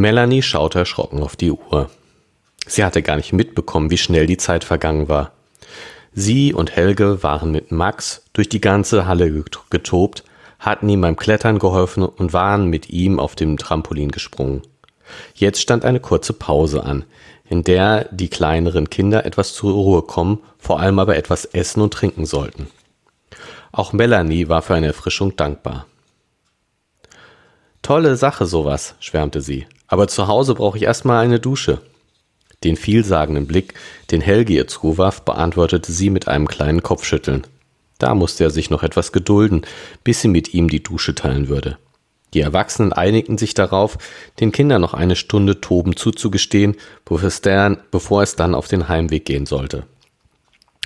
Melanie schaute erschrocken auf die Uhr. Sie hatte gar nicht mitbekommen, wie schnell die Zeit vergangen war. Sie und Helge waren mit Max durch die ganze Halle getobt, hatten ihm beim Klettern geholfen und waren mit ihm auf dem Trampolin gesprungen. Jetzt stand eine kurze Pause an, in der die kleineren Kinder etwas zur Ruhe kommen, vor allem aber etwas essen und trinken sollten. Auch Melanie war für eine Erfrischung dankbar. Tolle Sache sowas, schwärmte sie, aber zu Hause brauche ich erstmal eine Dusche. Den vielsagenden Blick, den Helge ihr zuwarf, beantwortete sie mit einem kleinen Kopfschütteln. Da musste er sich noch etwas gedulden, bis sie mit ihm die Dusche teilen würde. Die Erwachsenen einigten sich darauf, den Kindern noch eine Stunde Toben zuzugestehen, bevor es dann auf den Heimweg gehen sollte.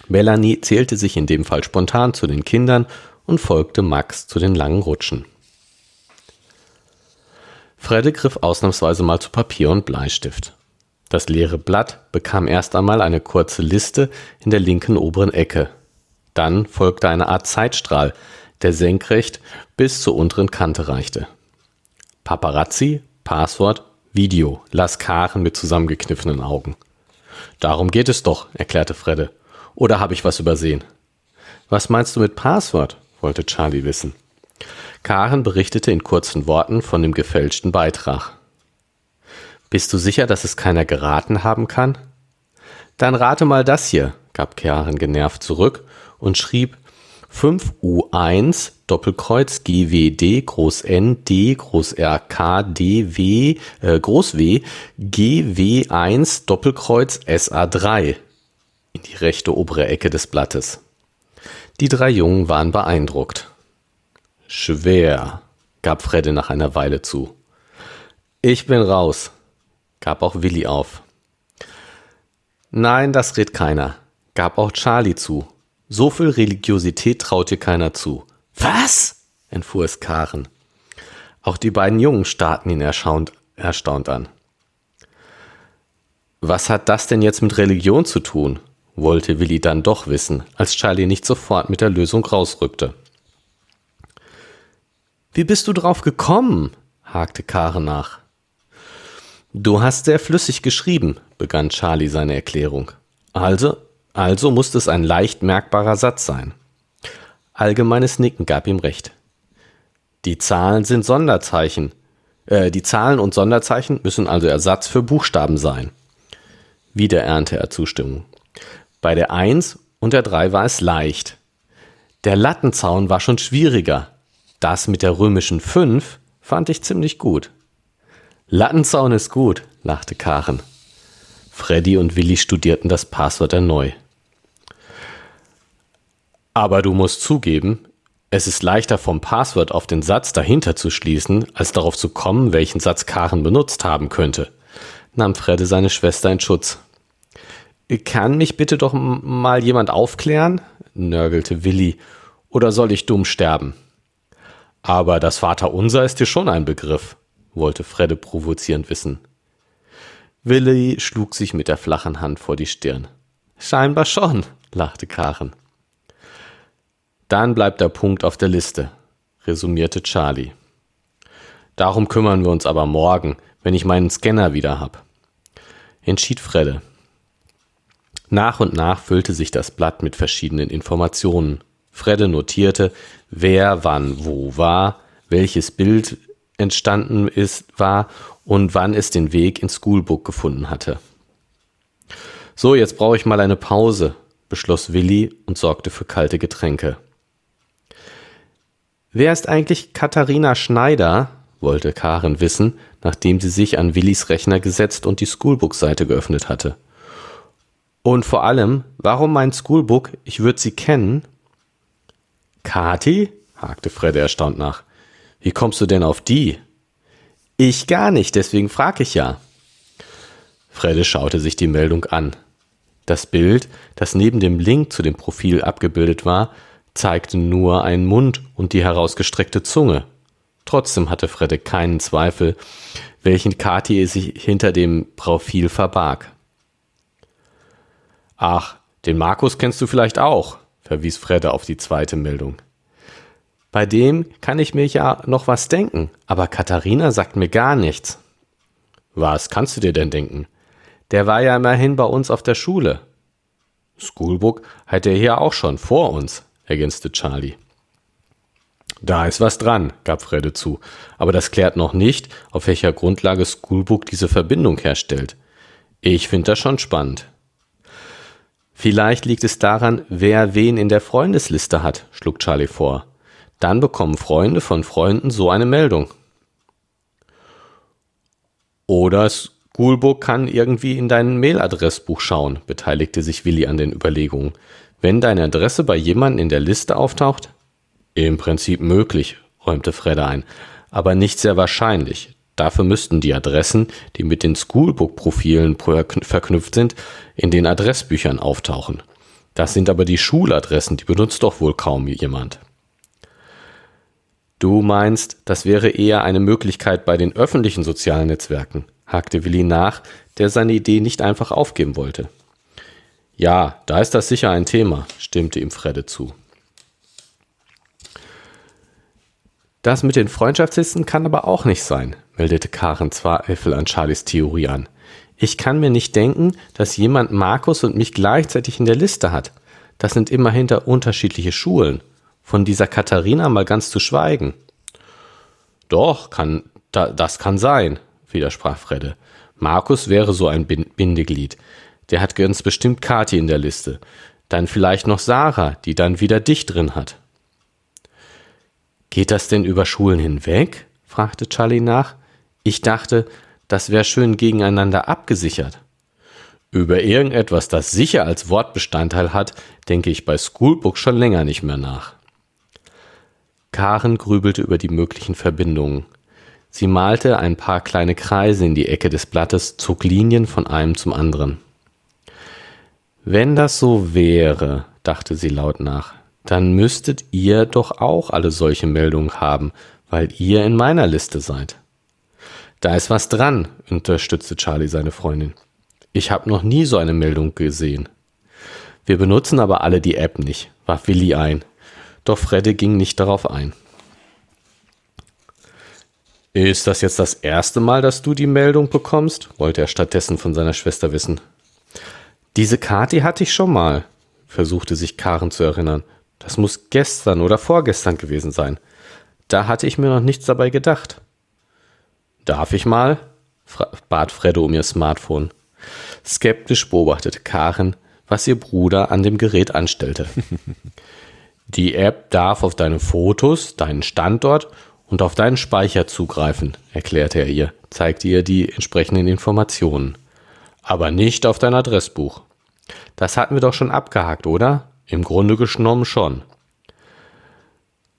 Melanie zählte sich in dem Fall spontan zu den Kindern und folgte Max zu den langen Rutschen. Fredde griff ausnahmsweise mal zu Papier und Bleistift. Das leere Blatt bekam erst einmal eine kurze Liste in der linken oberen Ecke. Dann folgte eine Art Zeitstrahl, der senkrecht bis zur unteren Kante reichte. Paparazzi, Passwort, Video, las Karen mit zusammengekniffenen Augen. Darum geht es doch, erklärte Fredde. Oder habe ich was übersehen? Was meinst du mit Passwort? wollte Charlie wissen. Karen berichtete in kurzen Worten von dem gefälschten Beitrag. Bist du sicher, dass es keiner geraten haben kann? Dann rate mal das hier, gab Karen genervt zurück und schrieb 5U1 Doppelkreuz GWD Groß N D Groß R K D W äh, Groß W GW1 Doppelkreuz SA3 in die rechte obere Ecke des Blattes. Die drei Jungen waren beeindruckt. Schwer, gab Fredde nach einer Weile zu. Ich bin raus, gab auch Willi auf. Nein, das redet keiner, gab auch Charlie zu. So viel Religiosität traut dir keiner zu. Was? entfuhr es Karen. Auch die beiden Jungen starrten ihn erstaunt, erstaunt an. Was hat das denn jetzt mit Religion zu tun? wollte Willi dann doch wissen, als Charlie nicht sofort mit der Lösung rausrückte. Wie bist du drauf gekommen? hakte Karen nach. Du hast sehr flüssig geschrieben, begann Charlie seine Erklärung. Also, also musste es ein leicht merkbarer Satz sein. Allgemeines Nicken gab ihm recht. Die Zahlen sind Sonderzeichen. Äh, die Zahlen und Sonderzeichen müssen also Ersatz für Buchstaben sein. Wieder ernte er Zustimmung. Bei der 1 und der 3 war es leicht. Der Lattenzaun war schon schwieriger. Das mit der römischen 5 fand ich ziemlich gut. Lattenzaun ist gut, lachte Karen. Freddy und Willi studierten das Passwort erneut. Aber du musst zugeben, es ist leichter vom Passwort auf den Satz dahinter zu schließen, als darauf zu kommen, welchen Satz Karen benutzt haben könnte, nahm Fredde seine Schwester in Schutz. Kann mich bitte doch mal jemand aufklären? nörgelte Willi. Oder soll ich dumm sterben? Aber das Vaterunser ist dir schon ein Begriff, wollte Fredde provozierend wissen. Willi schlug sich mit der flachen Hand vor die Stirn. Scheinbar schon, lachte Karen. Dann bleibt der Punkt auf der Liste, resümierte Charlie. Darum kümmern wir uns aber morgen, wenn ich meinen Scanner wieder hab, entschied Fredde. Nach und nach füllte sich das Blatt mit verschiedenen Informationen. Fredde notierte, wer wann wo war, welches Bild entstanden ist, war und wann es den Weg ins Schoolbook gefunden hatte. So, jetzt brauche ich mal eine Pause, beschloss Willi und sorgte für kalte Getränke. Wer ist eigentlich Katharina Schneider? wollte Karen wissen, nachdem sie sich an Willis Rechner gesetzt und die Schoolbook-Seite geöffnet hatte. Und vor allem, warum mein Schoolbook? Ich würde sie kennen. Kati? hakte Fred erstaunt nach. Wie kommst du denn auf die? Ich gar nicht, deswegen frag ich ja. Fredde schaute sich die Meldung an. Das Bild, das neben dem Link zu dem Profil abgebildet war, zeigte nur einen Mund und die herausgestreckte Zunge. Trotzdem hatte Fredde keinen Zweifel, welchen Kati sich hinter dem Profil verbarg. Ach, den Markus kennst du vielleicht auch, verwies Fredde auf die zweite Meldung. Bei dem kann ich mir ja noch was denken, aber Katharina sagt mir gar nichts. Was kannst du dir denn denken? Der war ja immerhin bei uns auf der Schule. Schoolbook hat er hier auch schon, vor uns, ergänzte Charlie. Da ist was dran, gab Fredde zu, aber das klärt noch nicht, auf welcher Grundlage Schoolbook diese Verbindung herstellt. Ich finde das schon spannend. Vielleicht liegt es daran, wer wen in der Freundesliste hat, schlug Charlie vor. Dann bekommen Freunde von Freunden so eine Meldung. Oder Schoolbook kann irgendwie in dein Mailadressbuch schauen, beteiligte sich Willi an den Überlegungen. Wenn deine Adresse bei jemandem in der Liste auftaucht? Im Prinzip möglich, räumte Fredda ein, aber nicht sehr wahrscheinlich. Dafür müssten die Adressen, die mit den Schoolbook-Profilen verknüpft sind, in den Adressbüchern auftauchen. Das sind aber die Schuladressen, die benutzt doch wohl kaum jemand. Du meinst, das wäre eher eine Möglichkeit bei den öffentlichen sozialen Netzwerken, hakte Willi nach, der seine Idee nicht einfach aufgeben wollte. Ja, da ist das sicher ein Thema, stimmte ihm Fredde zu. Das mit den Freundschaftslisten kann aber auch nicht sein, meldete Karen Zweifel an Charlies Theorie an. Ich kann mir nicht denken, dass jemand Markus und mich gleichzeitig in der Liste hat. Das sind immerhin da unterschiedliche Schulen. Von dieser Katharina mal ganz zu schweigen. Doch, kann, da, das kann sein, widersprach Fredde. Markus wäre so ein Bindeglied. Der hat ganz bestimmt Kathi in der Liste. Dann vielleicht noch Sarah, die dann wieder dich drin hat. Geht das denn über Schulen hinweg? fragte Charlie nach. Ich dachte, das wäre schön gegeneinander abgesichert. Über irgendetwas, das sicher als Wortbestandteil hat, denke ich bei Schoolbook schon länger nicht mehr nach. Karen grübelte über die möglichen Verbindungen. Sie malte ein paar kleine Kreise in die Ecke des Blattes, zog Linien von einem zum anderen. Wenn das so wäre, dachte sie laut nach, dann müsstet ihr doch auch alle solche Meldungen haben, weil ihr in meiner Liste seid. Da ist was dran, unterstützte Charlie seine Freundin. Ich habe noch nie so eine Meldung gesehen. Wir benutzen aber alle die App nicht, warf Willi ein. Doch Fredde ging nicht darauf ein. Ist das jetzt das erste Mal, dass du die Meldung bekommst? wollte er stattdessen von seiner Schwester wissen. Diese Karte hatte ich schon mal, versuchte sich Karen zu erinnern. Das muss gestern oder vorgestern gewesen sein. Da hatte ich mir noch nichts dabei gedacht. Darf ich mal? bat Freddo um ihr Smartphone. Skeptisch beobachtete Karen, was ihr Bruder an dem Gerät anstellte. Die App darf auf deine Fotos, deinen Standort und auf deinen Speicher zugreifen, erklärte er ihr, zeigte ihr die entsprechenden Informationen. Aber nicht auf dein Adressbuch. Das hatten wir doch schon abgehakt, oder? Im Grunde genommen schon.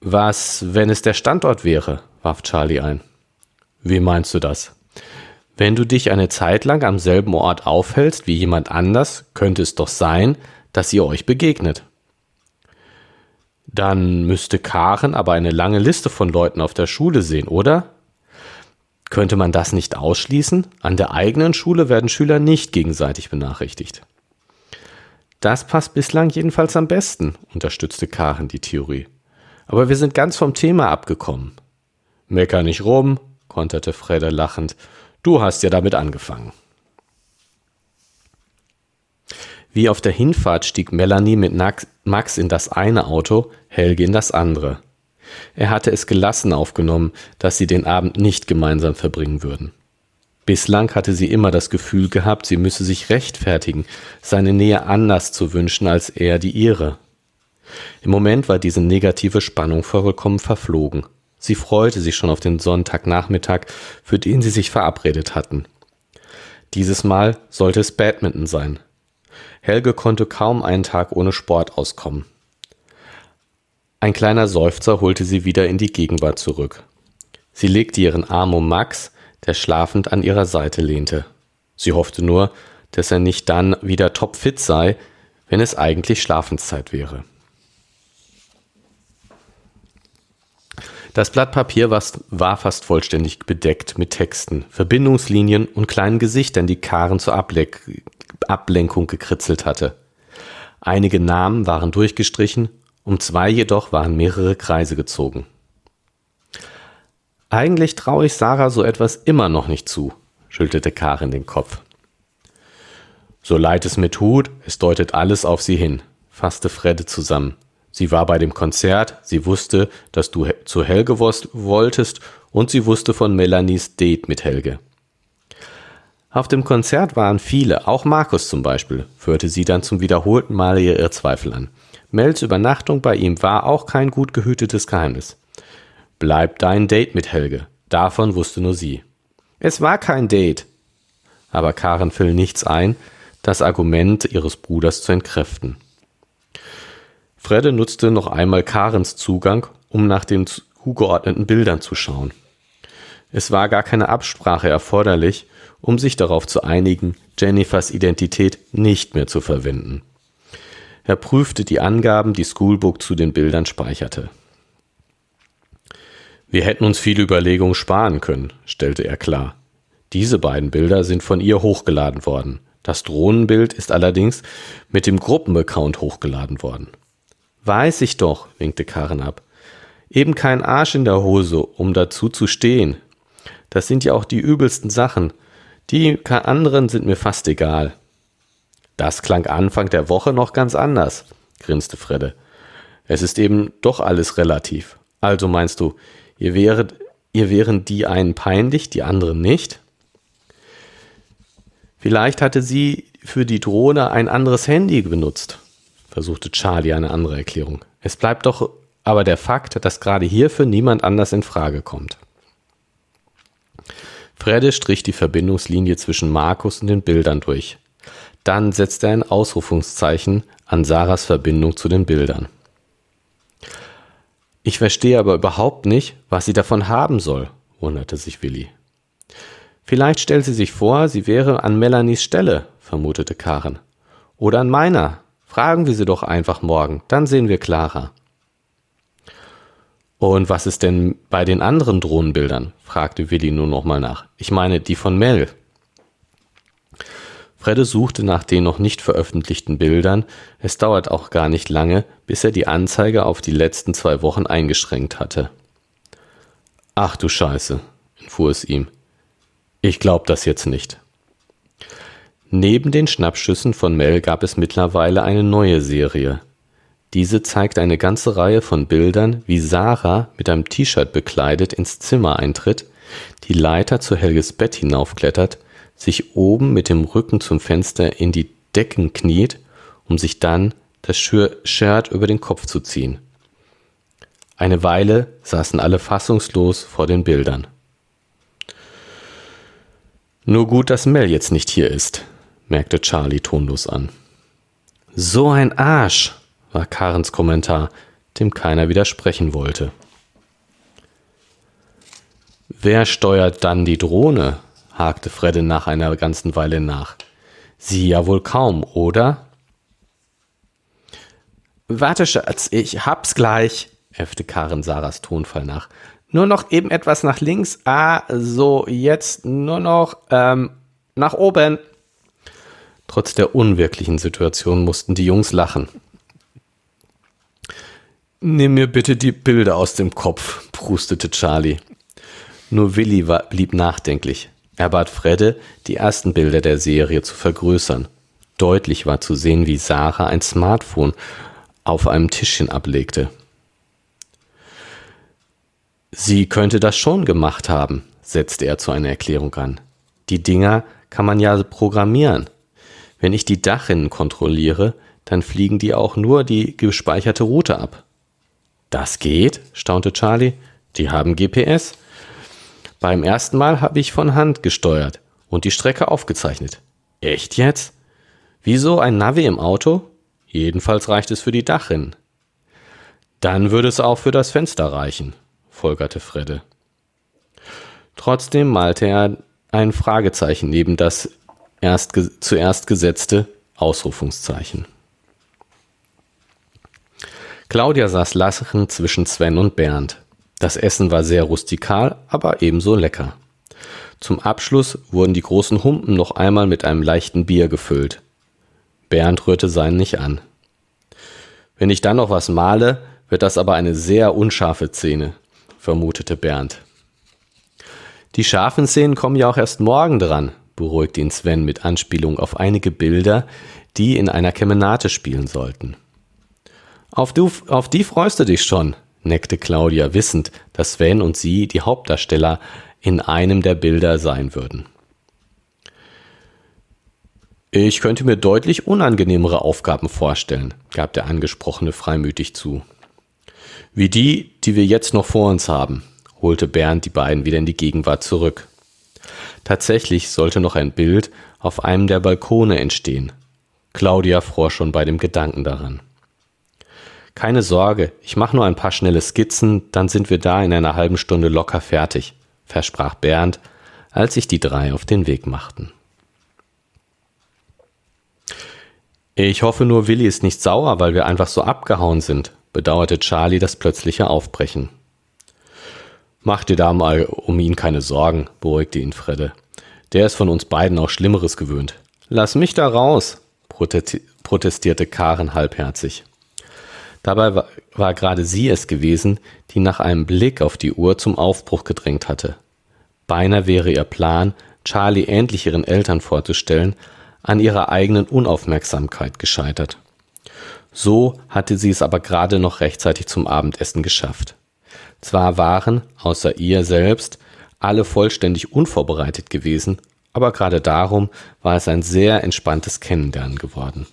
Was, wenn es der Standort wäre? warf Charlie ein. Wie meinst du das? Wenn du dich eine Zeit lang am selben Ort aufhältst wie jemand anders, könnte es doch sein, dass ihr euch begegnet. Dann müsste Karen aber eine lange Liste von Leuten auf der Schule sehen, oder? Könnte man das nicht ausschließen? An der eigenen Schule werden Schüler nicht gegenseitig benachrichtigt. Das passt bislang jedenfalls am besten, unterstützte Karen die Theorie. Aber wir sind ganz vom Thema abgekommen. Mecker nicht rum, konterte Fredder lachend. Du hast ja damit angefangen. Wie auf der Hinfahrt stieg Melanie mit Max in das eine Auto, Helge in das andere. Er hatte es gelassen aufgenommen, dass sie den Abend nicht gemeinsam verbringen würden. Bislang hatte sie immer das Gefühl gehabt, sie müsse sich rechtfertigen, seine Nähe anders zu wünschen als er die ihre. Im Moment war diese negative Spannung vollkommen verflogen. Sie freute sich schon auf den Sonntagnachmittag, für den sie sich verabredet hatten. Dieses Mal sollte es Badminton sein. Helge konnte kaum einen Tag ohne Sport auskommen. Ein kleiner Seufzer holte sie wieder in die Gegenwart zurück. Sie legte ihren Arm um Max, der schlafend an ihrer Seite lehnte. Sie hoffte nur, dass er nicht dann wieder topfit sei, wenn es eigentlich Schlafenszeit wäre. Das Blatt Papier war fast vollständig bedeckt mit Texten, Verbindungslinien und kleinen Gesichtern, die Karen zur Ablenk Ablenkung gekritzelt hatte. Einige Namen waren durchgestrichen, um zwei jedoch waren mehrere Kreise gezogen. Eigentlich traue ich Sarah so etwas immer noch nicht zu, schüttelte Karin den Kopf. So leid es mir tut, es deutet alles auf sie hin, fasste Fredde zusammen. Sie war bei dem Konzert, sie wusste, dass du zu Helge wolltest und sie wusste von Melanies Date mit Helge. Auf dem Konzert waren viele, auch Markus zum Beispiel, führte sie dann zum wiederholten Male ihre Zweifel an. Mels Übernachtung bei ihm war auch kein gut gehütetes Geheimnis. Bleib dein Date mit Helge. Davon wusste nur sie. Es war kein Date. Aber Karen fiel nichts ein, das Argument ihres Bruders zu entkräften. Fredde nutzte noch einmal Karens Zugang, um nach den zugeordneten Bildern zu schauen. Es war gar keine Absprache erforderlich, um sich darauf zu einigen, Jennifers Identität nicht mehr zu verwenden. Er prüfte die Angaben, die Schoolbook zu den Bildern speicherte. Wir hätten uns viele Überlegungen sparen können, stellte er klar. Diese beiden Bilder sind von ihr hochgeladen worden. Das Drohnenbild ist allerdings mit dem Gruppenaccount hochgeladen worden. Weiß ich doch, winkte Karen ab. Eben kein Arsch in der Hose, um dazu zu stehen. Das sind ja auch die übelsten Sachen. Die anderen sind mir fast egal. Das klang Anfang der Woche noch ganz anders, grinste Fredde. Es ist eben doch alles relativ. Also meinst du, ihr wäret, ihr wären die einen peinlich, die anderen nicht? Vielleicht hatte sie für die Drohne ein anderes Handy benutzt, versuchte Charlie eine andere Erklärung. Es bleibt doch aber der Fakt, dass gerade hierfür niemand anders in Frage kommt. Fredde strich die Verbindungslinie zwischen Markus und den Bildern durch. Dann setzte er ein Ausrufungszeichen an Sarahs Verbindung zu den Bildern. Ich verstehe aber überhaupt nicht, was sie davon haben soll, wunderte sich Willi. Vielleicht stellt sie sich vor, sie wäre an Melanies Stelle, vermutete Karen. Oder an meiner. Fragen wir sie doch einfach morgen, dann sehen wir klarer. Und was ist denn bei den anderen Drohnenbildern? fragte Willi nur nochmal nach. Ich meine, die von Mel. Fredde suchte nach den noch nicht veröffentlichten Bildern. Es dauert auch gar nicht lange, bis er die Anzeige auf die letzten zwei Wochen eingeschränkt hatte. Ach du Scheiße, entfuhr es ihm. Ich glaub das jetzt nicht. Neben den Schnappschüssen von Mel gab es mittlerweile eine neue Serie. Diese zeigt eine ganze Reihe von Bildern, wie Sarah mit einem T-Shirt bekleidet ins Zimmer eintritt, die Leiter zu Helges Bett hinaufklettert sich oben mit dem Rücken zum Fenster in die Decken kniet, um sich dann das Shirt über den Kopf zu ziehen. Eine Weile saßen alle fassungslos vor den Bildern. Nur gut, dass Mel jetzt nicht hier ist, merkte Charlie tonlos an. So ein Arsch, war Karens Kommentar, dem keiner widersprechen wollte. Wer steuert dann die Drohne? Hakte Fredde nach einer ganzen Weile nach. Sie ja wohl kaum, oder? Warte, Schatz, ich hab's gleich, äffte Karen Sarahs Tonfall nach. Nur noch eben etwas nach links. Ah, so, jetzt nur noch ähm, nach oben. Trotz der unwirklichen Situation mussten die Jungs lachen. Nimm mir bitte die Bilder aus dem Kopf, prustete Charlie. Nur Willi war, blieb nachdenklich. Er bat Fredde, die ersten Bilder der Serie zu vergrößern. Deutlich war zu sehen, wie Sarah ein Smartphone auf einem Tischchen ablegte. Sie könnte das schon gemacht haben, setzte er zu einer Erklärung an. Die Dinger kann man ja programmieren. Wenn ich die Dachrinnen kontrolliere, dann fliegen die auch nur die gespeicherte Route ab. Das geht, staunte Charlie. Die haben GPS. Beim ersten Mal habe ich von Hand gesteuert und die Strecke aufgezeichnet. Echt jetzt? Wieso ein Navi im Auto? Jedenfalls reicht es für die Dachrinnen. Dann würde es auch für das Fenster reichen, folgerte Fredde. Trotzdem malte er ein Fragezeichen neben das erst zuerst gesetzte Ausrufungszeichen. Claudia saß lachend zwischen Sven und Bernd. Das Essen war sehr rustikal, aber ebenso lecker. Zum Abschluss wurden die großen Humpen noch einmal mit einem leichten Bier gefüllt. Bernd rührte seinen nicht an. Wenn ich dann noch was male, wird das aber eine sehr unscharfe Szene, vermutete Bernd. Die scharfen Szenen kommen ja auch erst morgen dran, beruhigt ihn Sven mit Anspielung auf einige Bilder, die in einer Kemenate spielen sollten. Auf, du, auf die freust du dich schon, neckte Claudia, wissend, dass Sven und sie die Hauptdarsteller in einem der Bilder sein würden. Ich könnte mir deutlich unangenehmere Aufgaben vorstellen, gab der Angesprochene freimütig zu. Wie die, die wir jetzt noch vor uns haben, holte Bernd die beiden wieder in die Gegenwart zurück. Tatsächlich sollte noch ein Bild auf einem der Balkone entstehen. Claudia fror schon bei dem Gedanken daran. Keine Sorge, ich mache nur ein paar schnelle Skizzen, dann sind wir da in einer halben Stunde locker fertig, versprach Bernd, als sich die drei auf den Weg machten. Ich hoffe nur, Willi ist nicht sauer, weil wir einfach so abgehauen sind, bedauerte Charlie das plötzliche Aufbrechen. Mach dir da mal um ihn keine Sorgen, beruhigte ihn Fredde. Der ist von uns beiden auch Schlimmeres gewöhnt. Lass mich da raus, protestierte Karen halbherzig. Dabei war, war gerade sie es gewesen, die nach einem Blick auf die Uhr zum Aufbruch gedrängt hatte. Beinahe wäre ihr Plan, Charlie endlich ihren Eltern vorzustellen, an ihrer eigenen Unaufmerksamkeit gescheitert. So hatte sie es aber gerade noch rechtzeitig zum Abendessen geschafft. Zwar waren, außer ihr selbst, alle vollständig unvorbereitet gewesen, aber gerade darum war es ein sehr entspanntes Kennenlernen geworden.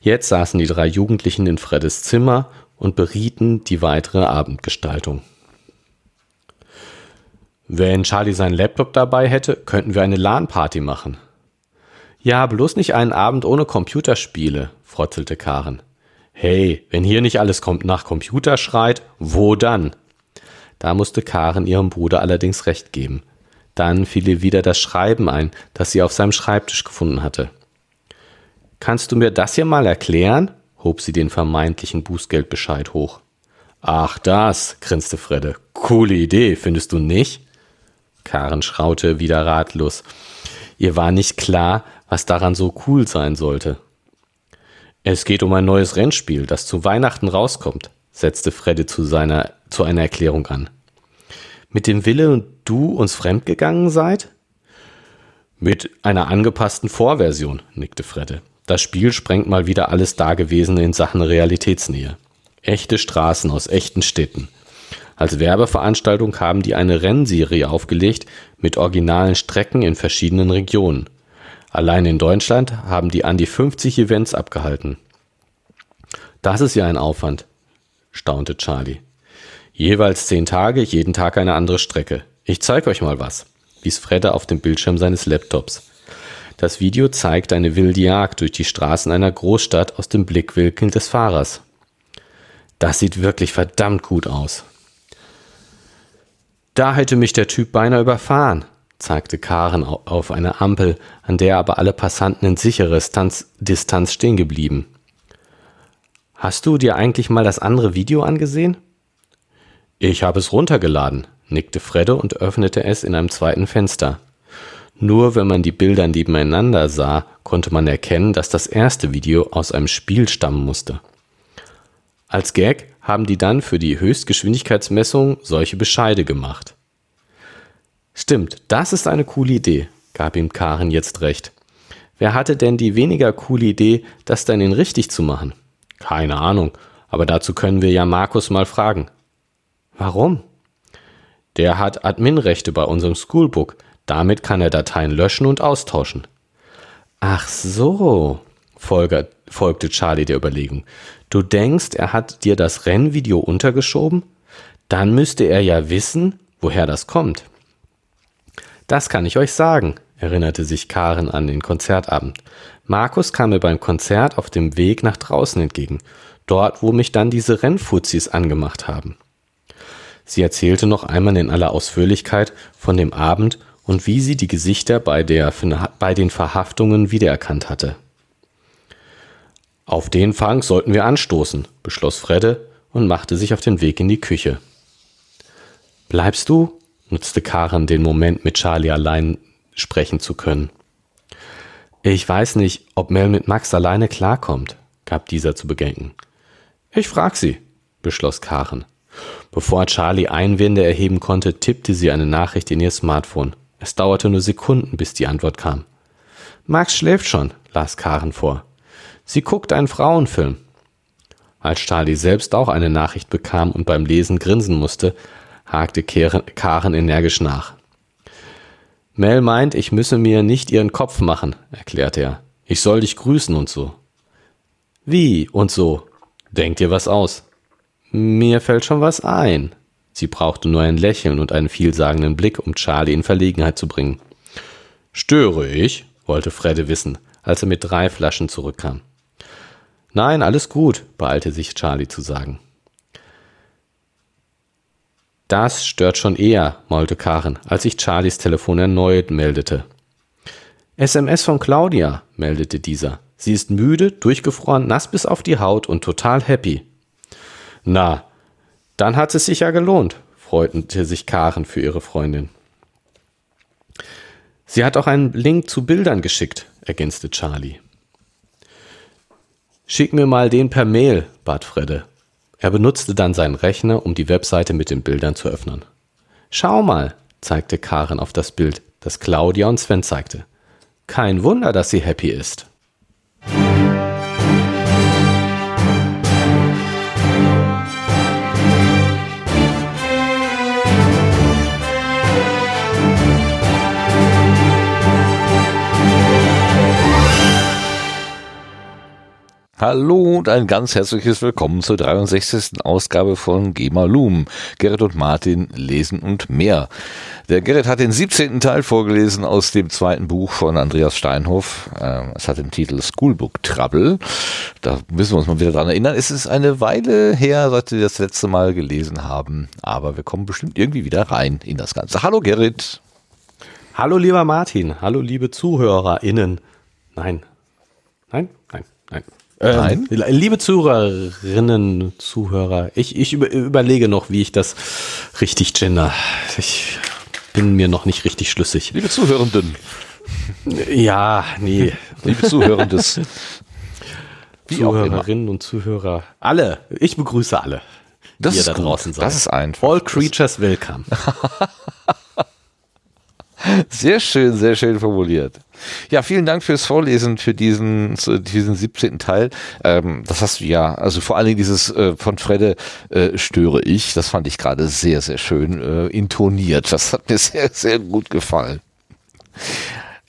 Jetzt saßen die drei Jugendlichen in Freddes Zimmer und berieten die weitere Abendgestaltung. Wenn Charlie seinen Laptop dabei hätte, könnten wir eine LAN-Party machen. Ja, bloß nicht einen Abend ohne Computerspiele, frotzelte Karen. Hey, wenn hier nicht alles kommt nach Computer schreit, wo dann? Da musste Karen ihrem Bruder allerdings recht geben. Dann fiel ihr wieder das Schreiben ein, das sie auf seinem Schreibtisch gefunden hatte. Kannst du mir das hier mal erklären? hob sie den vermeintlichen Bußgeldbescheid hoch. Ach das, grinste Fredde. Coole Idee, findest du nicht? Karen schraute wieder ratlos. Ihr war nicht klar, was daran so cool sein sollte. Es geht um ein neues Rennspiel, das zu Weihnachten rauskommt, setzte Fredde zu seiner, zu einer Erklärung an. Mit dem Wille und du uns fremdgegangen seid? Mit einer angepassten Vorversion, nickte Fredde. Das Spiel sprengt mal wieder alles Dagewesene in Sachen Realitätsnähe. Echte Straßen aus echten Städten. Als Werbeveranstaltung haben die eine Rennserie aufgelegt mit originalen Strecken in verschiedenen Regionen. Allein in Deutschland haben die an die 50 Events abgehalten. Das ist ja ein Aufwand, staunte Charlie. Jeweils zehn Tage, jeden Tag eine andere Strecke. Ich zeig euch mal was, wies Fredde auf dem Bildschirm seines Laptops. Das Video zeigt eine wilde Jagd durch die Straßen einer Großstadt aus dem Blickwinkel des Fahrers. Das sieht wirklich verdammt gut aus. Da hätte mich der Typ beinahe überfahren, zeigte Karen auf eine Ampel, an der aber alle Passanten in sicherer Distanz stehen geblieben. Hast du dir eigentlich mal das andere Video angesehen? Ich habe es runtergeladen, nickte Fredde und öffnete es in einem zweiten Fenster. Nur wenn man die Bilder nebeneinander sah, konnte man erkennen, dass das erste Video aus einem Spiel stammen musste. Als Gag haben die dann für die Höchstgeschwindigkeitsmessung solche Bescheide gemacht. Stimmt, das ist eine coole Idee, gab ihm Karen jetzt recht. Wer hatte denn die weniger coole Idee, das dann in richtig zu machen? Keine Ahnung, aber dazu können wir ja Markus mal fragen. Warum? Der hat Adminrechte bei unserem Schoolbook. Damit kann er Dateien löschen und austauschen. Ach so, folgte Charlie der Überlegung. Du denkst, er hat dir das Rennvideo untergeschoben? Dann müsste er ja wissen, woher das kommt. Das kann ich euch sagen, erinnerte sich Karen an den Konzertabend. Markus kam mir beim Konzert auf dem Weg nach draußen entgegen, dort, wo mich dann diese Rennfuzis angemacht haben. Sie erzählte noch einmal in aller Ausführlichkeit von dem Abend und wie sie die Gesichter bei, der, bei den Verhaftungen wiedererkannt hatte. Auf den Fang sollten wir anstoßen, beschloss Fredde und machte sich auf den Weg in die Küche. Bleibst du? nutzte Karen den Moment, mit Charlie allein sprechen zu können. Ich weiß nicht, ob Mel mit Max alleine klarkommt, gab dieser zu bedenken. Ich frag sie, beschloss Karen. Bevor Charlie Einwände erheben konnte, tippte sie eine Nachricht in ihr Smartphone. Es dauerte nur Sekunden, bis die Antwort kam. Max schläft schon, las Karen vor. Sie guckt einen Frauenfilm. Als Charlie selbst auch eine Nachricht bekam und beim Lesen grinsen musste, hakte Karen energisch nach. Mel meint, ich müsse mir nicht ihren Kopf machen, erklärte er. Ich soll dich grüßen und so. Wie und so? Denk dir was aus. Mir fällt schon was ein. Sie brauchte nur ein Lächeln und einen vielsagenden Blick, um Charlie in Verlegenheit zu bringen. Störe ich? wollte Fredde wissen, als er mit drei Flaschen zurückkam. Nein, alles gut, beeilte sich Charlie zu sagen. Das stört schon eher, maulte Karen, als sich Charlies Telefon erneut meldete. SMS von Claudia, meldete dieser. Sie ist müde, durchgefroren, nass bis auf die Haut und total happy. Na, dann hat es sich ja gelohnt, freute sich Karen für ihre Freundin. Sie hat auch einen Link zu Bildern geschickt, ergänzte Charlie. Schick mir mal den per Mail, bat Fredde. Er benutzte dann seinen Rechner, um die Webseite mit den Bildern zu öffnen. Schau mal, zeigte Karen auf das Bild, das Claudia und Sven zeigte. Kein Wunder, dass sie happy ist. Hallo und ein ganz herzliches Willkommen zur 63. Ausgabe von Gema Loom. Gerrit und Martin lesen und mehr. Der Gerrit hat den 17. Teil vorgelesen aus dem zweiten Buch von Andreas Steinhoff. Ähm, es hat den Titel Schoolbook Trouble. Da müssen wir uns mal wieder dran erinnern. Es ist eine Weile her, seit wir das letzte Mal gelesen haben. Aber wir kommen bestimmt irgendwie wieder rein in das Ganze. Hallo Gerrit. Hallo lieber Martin. Hallo liebe ZuhörerInnen. Nein. Nein? Nein. Nein. Ähm, liebe Zuhörerinnen, Zuhörer, ich, ich über, überlege noch, wie ich das richtig gender. Ich bin mir noch nicht richtig schlüssig. Liebe Zuhörenden. Ja, nee. Liebe Zuhörendes. Wie Zuhörerinnen und Zuhörer. Alle. Ich begrüße alle. Das ist da draußen seid. Das ist einfach. All creatures welcome. Sehr schön, sehr schön formuliert. Ja, vielen Dank fürs Vorlesen für diesen, diesen 17. Teil. Ähm, das hast du ja, also vor allen Dingen dieses äh, von Fredde äh, störe ich, das fand ich gerade sehr, sehr schön äh, intoniert. Das hat mir sehr, sehr gut gefallen.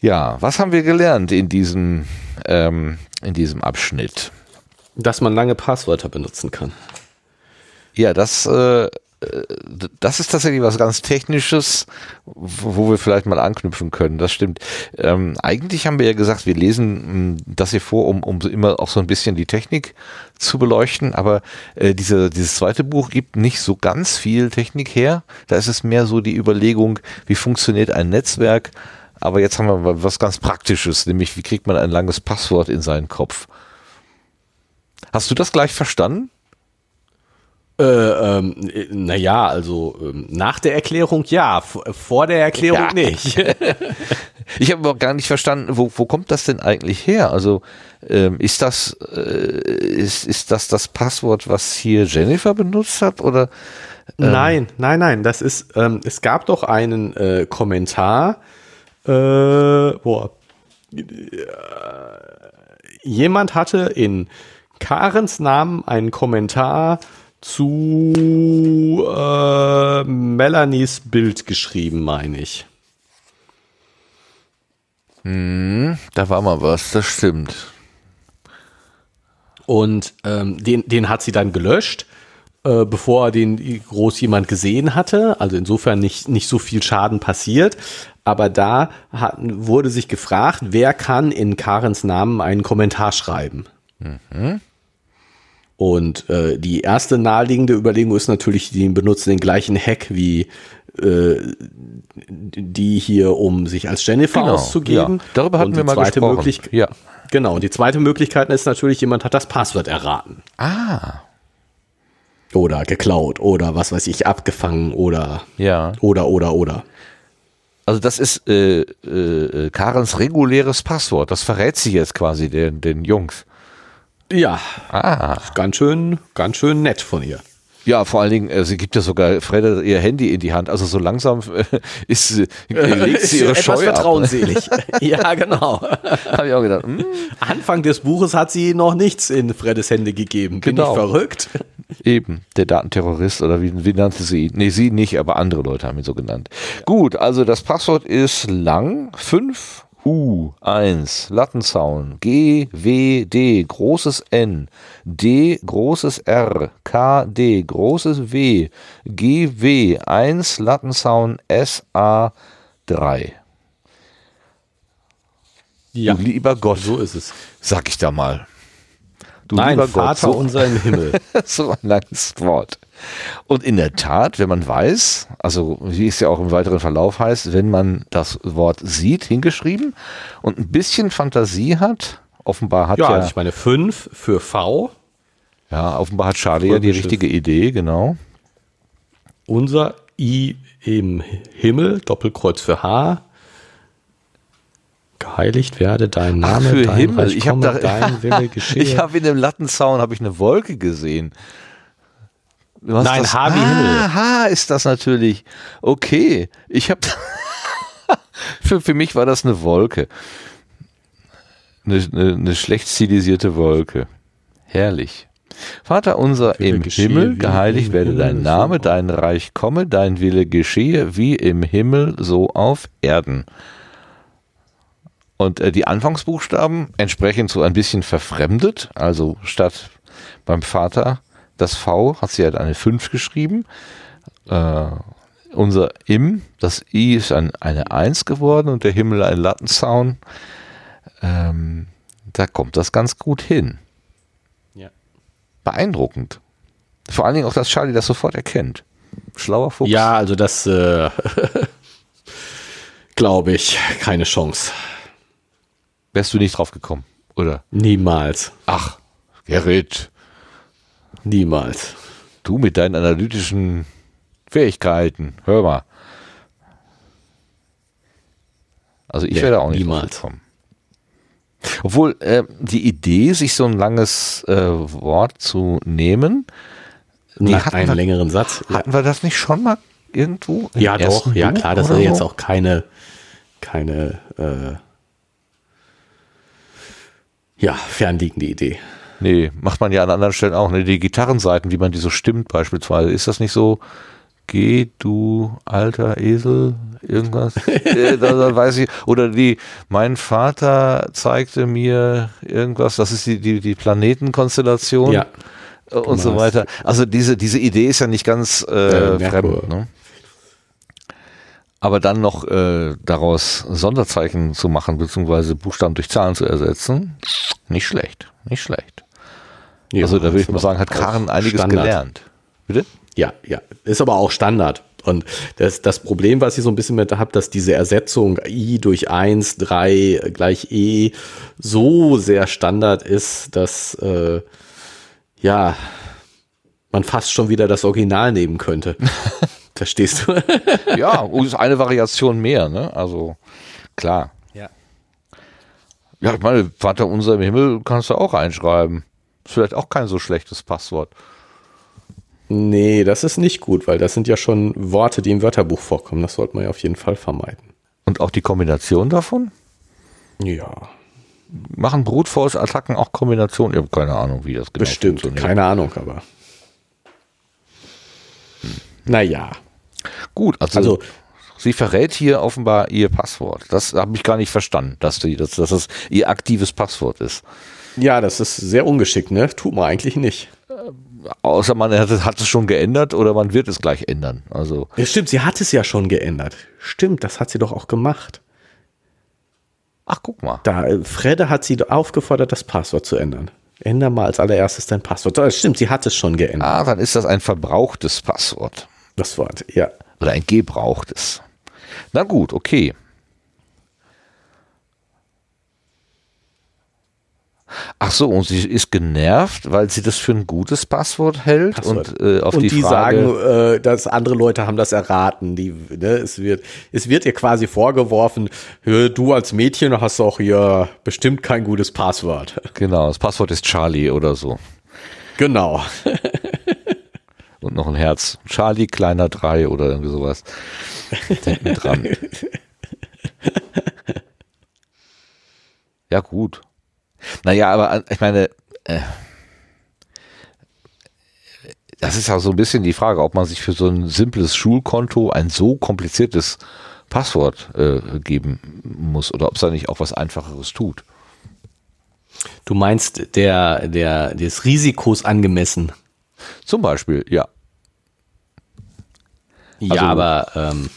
Ja, was haben wir gelernt in diesem, ähm, in diesem Abschnitt? Dass man lange Passwörter benutzen kann. Ja, das äh, das ist tatsächlich was ganz Technisches, wo wir vielleicht mal anknüpfen können. Das stimmt. Ähm, eigentlich haben wir ja gesagt, wir lesen mh, das hier vor, um, um immer auch so ein bisschen die Technik zu beleuchten. Aber äh, diese, dieses zweite Buch gibt nicht so ganz viel Technik her. Da ist es mehr so die Überlegung, wie funktioniert ein Netzwerk. Aber jetzt haben wir was ganz Praktisches, nämlich wie kriegt man ein langes Passwort in seinen Kopf. Hast du das gleich verstanden? Äh, ähm, naja, also ähm, nach der Erklärung ja, vor der Erklärung ja. nicht. ich habe aber gar nicht verstanden, wo, wo kommt das denn eigentlich her? Also ähm, ist das äh, ist, ist das das Passwort, was hier Jennifer benutzt hat oder? Ähm? Nein, nein, nein. Das ist ähm, es gab doch einen äh, Kommentar. Äh, boah, jemand hatte in Karens Namen einen Kommentar zu äh, Melanies Bild geschrieben, meine ich. Hm, da war mal was, das stimmt. Und ähm, den, den hat sie dann gelöscht, äh, bevor den groß jemand gesehen hatte. Also insofern nicht, nicht so viel Schaden passiert. Aber da hat, wurde sich gefragt, wer kann in Karens Namen einen Kommentar schreiben. Mhm. Und äh, die erste naheliegende Überlegung ist natürlich, die benutzen den gleichen Hack wie äh, die hier, um sich als Jennifer genau, auszugeben. Ja. Darüber hatten wir mal gesprochen. Ja. Genau, und die zweite Möglichkeit ist natürlich, jemand hat das Passwort erraten. Ah. Oder geklaut oder was weiß ich, abgefangen oder ja. oder oder oder. Also das ist äh, äh, Karens reguläres Passwort. Das verrät sie jetzt quasi den, den Jungs. Ja. Ah. Ganz schön, ganz schön nett von ihr. Ja, vor allen Dingen, äh, sie gibt ja sogar Fredda ihr Handy in die Hand. Also so langsam äh, ist, äh, legt sie ihre Scheu Etwas ab. vertrauensselig. ja, genau. Habe ich auch gedacht. Hm? Anfang des Buches hat sie noch nichts in Freddes Hände gegeben. Bin genau. ich verrückt? Eben, der Datenterrorist oder wie, wie nannte sie ihn? Nee, sie nicht, aber andere Leute haben ihn so genannt. Ja. Gut, also das Passwort ist lang. Fünf U1, Lattenzaun, G, W, D, großes N, D, großes R, K, D, großes W, G, W, 1, Lattenzaun, S, A, 3. Ja. Du lieber Gott. So ist es. Sag ich da mal. Du Nein, lieber Vater Gott, so, unser im Himmel. so ein langes Wort. Und in der Tat, wenn man weiß, also wie es ja auch im weiteren Verlauf heißt, wenn man das Wort sieht, hingeschrieben und ein bisschen Fantasie hat, offenbar hat Ja, ja, also ich meine 5 für V, ja offenbar hat Charlie ja die richtige Idee, genau. unser I im Himmel, Doppelkreuz für H. Geheiligt werde dein Name, für dein Himmel, Reich ich komme, da, dein Wille geschehe. ich habe in dem Lattenzaun habe ich eine Wolke gesehen. Nein, das, H wie Himmel. Ah, H ist das natürlich. Okay, ich habe für, für mich war das eine Wolke. Eine, eine, eine schlecht stilisierte Wolke. Herrlich. Vater unser Wille im Himmel, geheiligt werde Himmel, dein so Name, auf- dein Reich komme, dein Wille geschehe wie im Himmel, so auf Erden. Und äh, die Anfangsbuchstaben entsprechend so ein bisschen verfremdet. Also statt beim Vater das V hat sie halt eine 5 geschrieben. Äh, unser Im, das I ist ein, eine 1 geworden und der Himmel ein Lattenzaun. Ähm, da kommt das ganz gut hin. Ja. Beeindruckend. Vor allen Dingen auch, dass Charlie das sofort erkennt. Schlauer Fuchs. Ja, also das äh, glaube ich, keine Chance. Wärst du nicht drauf gekommen, oder? Niemals. Ach, Gerrit, Niemals. du mit deinen analytischen Fähigkeiten, hör mal. Also ich wäre da auch nicht niemals. drauf gekommen. Obwohl äh, die Idee, sich so ein langes äh, Wort zu nehmen, die Nach wir- längeren Satz. Ja, hatten wir das nicht schon mal irgendwo? ja doch. Ja klar, das ist jetzt auch keine, keine, äh, ja, fernliegende Idee. Nee, macht man ja an anderen Stellen auch. Ne? Die Gitarrenseiten, wie man die so stimmt beispielsweise. Ist das nicht so, geh du alter Esel, irgendwas? äh, da, da weiß ich. Oder die, mein Vater zeigte mir irgendwas, das ist die, die, die Planetenkonstellation Ja. und so weiter. Also diese, diese Idee ist ja nicht ganz äh, Äh, fremd. Ne? Aber dann noch äh, daraus Sonderzeichen zu machen, beziehungsweise Buchstaben durch Zahlen zu ersetzen, nicht schlecht, nicht schlecht. Ja, also da würde ich mal sagen, hat Karen einiges Standard. gelernt. Bitte? Ja, ja. Ist aber auch Standard. Und das, das Problem, was ich so ein bisschen mit habe, dass diese Ersetzung i durch 1, 3 gleich e so sehr Standard ist, dass äh, ja man fast schon wieder das Original nehmen könnte. Verstehst du? Ja, und ist eine Variation mehr, ne? Also klar. Ja. Ja, ich meine, Vater unser im Himmel kannst du auch einschreiben. Ist vielleicht auch kein so schlechtes Passwort. Nee, das ist nicht gut, weil das sind ja schon Worte, die im Wörterbuch vorkommen. Das sollte man ja auf jeden Fall vermeiden. Und auch die Kombination davon? Ja, Machen Brute Force Attacken auch Kombinationen? Ich habe keine Ahnung, wie das genau bestimmt. funktioniert. Keine Ahnung, aber. Naja. Gut, also, Also- sie verrät hier offenbar ihr Passwort. Das habe ich gar nicht verstanden, dass, die, dass, dass das ihr aktives Passwort ist. Ja, das ist sehr ungeschickt, ne? Tut man eigentlich nicht. Außer man hat es, hat es schon geändert oder man wird es gleich ändern. Also Ja, stimmt, sie hat es ja schon geändert. Stimmt, das hat sie doch auch gemacht. Ach, guck mal. Da, äh, Fredde hat sie aufgefordert, das Passwort zu ändern. Änder mal als allererstes dein Passwort. Das stimmt, sie hat es schon geändert. Ah, dann ist das ein verbrauchtes Passwort. Das Wort, ja. Oder ein gebrauchtes. Na gut, okay. Ach so, und sie ist genervt, weil sie das für ein gutes Passwort hält Passwort. und äh, auf und die, die, Frage, sagen, äh, dass andere Leute haben das erraten. Die, ne, es, wird, es wird ihr quasi vorgeworfen, hör, du als Mädchen hast doch hier bestimmt kein gutes Passwort. genau, das Passwort ist Charlie oder so. Genau. und noch ein Herz. Charlie, kleiner 3 oder irgendwie sowas. Hinten dran. Ja, gut. Naja, aber ich meine, äh, das ist ja so ein bisschen die Frage, ob man sich für so ein simples Schulkonto ein so kompliziertes Passwort äh, geben muss oder ob es da nicht auch was Einfacheres tut. Du meinst der, der, des Risikos angemessen. Zum Beispiel, ja. Ja, also, aber ähm,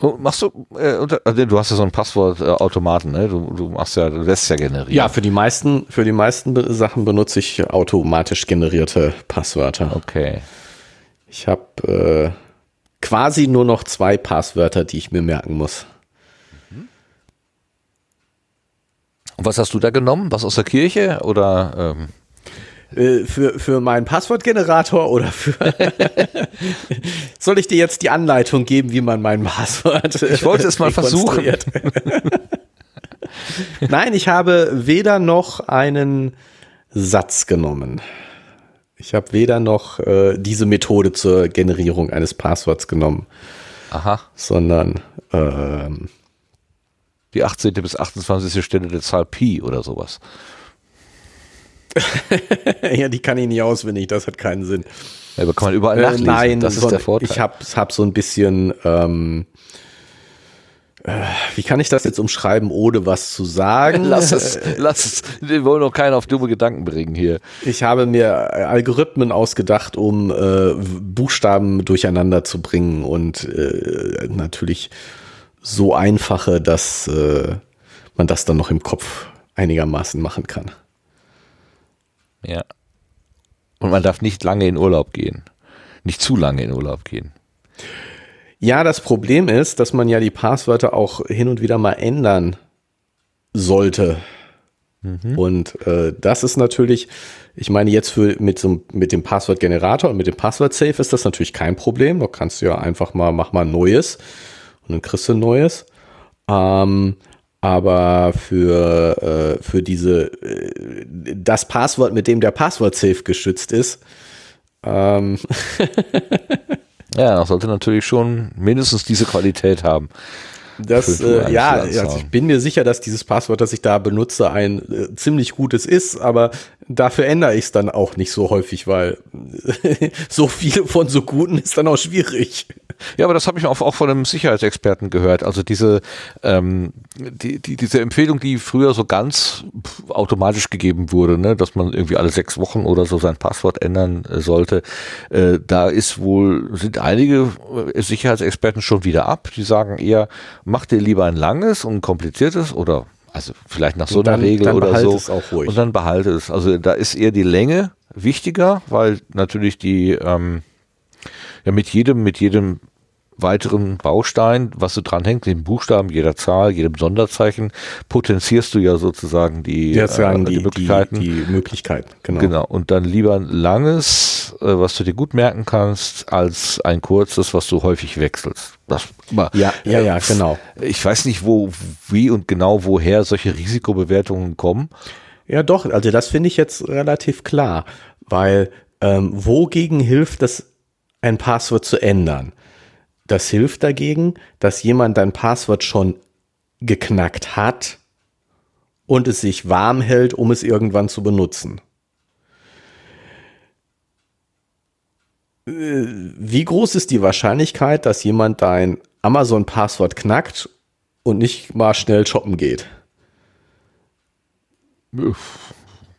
Oh, machst du, äh, also du hast ja so einen Passwortautomaten, ne? Du, du machst ja, du lässt ja generieren. Ja, für die meisten, für die meisten Sachen benutze ich automatisch generierte Passwörter. Okay. Ich habe äh, quasi nur noch zwei Passwörter, die ich mir merken muss. Und was hast du da genommen? Was aus der Kirche oder? Ähm äh, für, für meinen Passwortgenerator oder für. Soll ich dir jetzt die Anleitung geben, wie man mein Passwort. Ich wollte es mal versuchen. Nein, ich habe weder noch einen Satz genommen. Ich habe weder noch äh, diese Methode zur Generierung eines Passworts genommen. Aha. Sondern ähm, die 18. bis 28. Stelle der Zahl Pi oder sowas. ja, die kann ich nicht auswendig, das hat keinen Sinn. Ja, aber kann man überall äh, nachlesen. Äh, nein, das ist der Vorteil. Ich habe hab so ein bisschen, ähm, äh, wie kann ich das jetzt umschreiben, ohne was zu sagen? lass es, lass es. Wir wollen doch keinen auf dumme Gedanken bringen hier. Ich habe mir Algorithmen ausgedacht, um äh, Buchstaben durcheinander zu bringen und äh, natürlich so einfache, dass äh, man das dann noch im Kopf einigermaßen machen kann. Ja. Und man darf nicht lange in Urlaub gehen. Nicht zu lange in Urlaub gehen. Ja, das Problem ist, dass man ja die Passwörter auch hin und wieder mal ändern sollte. Mhm. Und äh, das ist natürlich, ich meine, jetzt für mit, so, mit dem Passwortgenerator und mit dem Passwort-Safe ist das natürlich kein Problem. Da kannst du ja einfach mal, mach mal ein neues und dann kriegst du ein neues. Ähm, aber für, äh, für diese, äh, das Passwort, mit dem der Passwort-Safe geschützt ist, ähm ja, sollte natürlich schon mindestens diese Qualität haben. Das, äh, ja, also ich bin mir sicher, dass dieses Passwort, das ich da benutze, ein äh, ziemlich gutes ist, aber dafür ändere ich es dann auch nicht so häufig, weil so viel von so guten ist dann auch schwierig. Ja, aber das habe ich auch, auch von einem Sicherheitsexperten gehört. Also diese, ähm, die, die, diese Empfehlung, die früher so ganz automatisch gegeben wurde, ne, dass man irgendwie alle sechs Wochen oder so sein Passwort ändern äh, sollte, äh, da ist wohl, sind einige äh, Sicherheitsexperten schon wieder ab. Die sagen eher, mach dir lieber ein langes und kompliziertes oder also vielleicht nach so dann, einer Regel oder so. Es auch ruhig. Und dann behalte es. Also da ist eher die Länge wichtiger, weil natürlich die ähm, ja mit jedem, mit jedem weiteren Baustein, was du dranhängt, den Buchstaben, jeder Zahl, jedem Sonderzeichen, potenzierst du ja sozusagen die, äh, die, die, Möglichkeiten. Die, die, Möglichkeiten, genau. Genau. Und dann lieber ein langes, äh, was du dir gut merken kannst, als ein kurzes, was du häufig wechselst. Das, ja, ja, ja, genau. Ich weiß nicht, wo, wie und genau woher solche Risikobewertungen kommen. Ja, doch, also das finde ich jetzt relativ klar, weil ähm, wogegen hilft es, ein Passwort zu ändern? Das hilft dagegen, dass jemand dein Passwort schon geknackt hat und es sich warm hält, um es irgendwann zu benutzen. Äh, wie groß ist die Wahrscheinlichkeit, dass jemand dein Amazon-Passwort knackt und nicht mal schnell shoppen geht?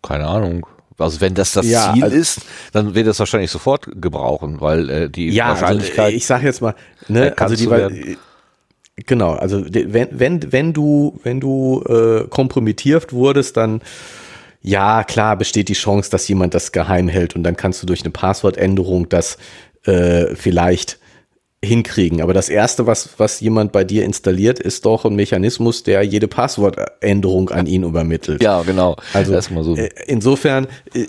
Keine Ahnung. Also wenn das das ja, Ziel also, ist, dann wird es wahrscheinlich sofort gebrauchen, weil äh, die ja, also, Wahrscheinlichkeit. Also, ich sage jetzt mal, ne, also die, werden. genau, also wenn wenn wenn du wenn du äh, kompromittiert wurdest, dann ja klar besteht die Chance, dass jemand das geheim hält und dann kannst du durch eine Passwortänderung das äh, vielleicht hinkriegen. Aber das erste, was, was jemand bei dir installiert, ist doch ein Mechanismus, der jede Passwortänderung an ihn übermittelt. Ja, genau. Also Erstmal so. Äh, insofern, äh,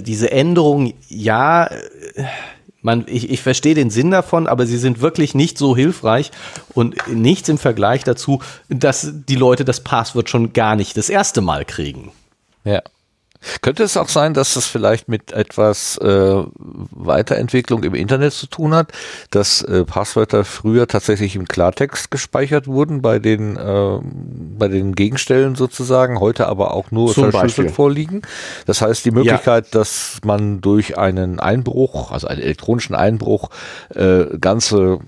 diese Änderung, ja, äh, man, ich, ich verstehe den Sinn davon, aber sie sind wirklich nicht so hilfreich und nichts im Vergleich dazu, dass die Leute das Passwort schon gar nicht das erste Mal kriegen. Ja. Könnte es auch sein, dass das vielleicht mit etwas äh, Weiterentwicklung im Internet zu tun hat, dass äh, Passwörter früher tatsächlich im Klartext gespeichert wurden bei den äh, bei den Gegenstellen sozusagen, heute aber auch nur Zum verschlüsselt Beispiel. vorliegen. Das heißt, die Möglichkeit, dass man durch einen Einbruch, also einen elektronischen Einbruch, äh, ganze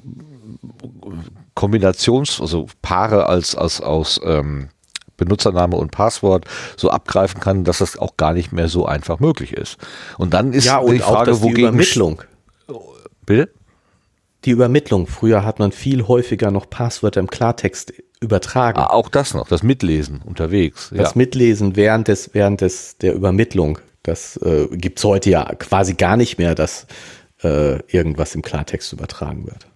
Kombinations, also Paare als, als aus ähm, Benutzername und Passwort so abgreifen kann, dass das auch gar nicht mehr so einfach möglich ist. Und dann ist Ja, und die Frage, auch dass die wogegen Übermittlung. Bitte? Die Übermittlung. Früher hat man viel häufiger noch Passwörter im Klartext übertragen. Ah, auch das noch, das Mitlesen unterwegs. Das ja. Mitlesen während des, während des, der Übermittlung. Das äh, gibt's heute ja quasi gar nicht mehr, dass äh, irgendwas im Klartext übertragen wird.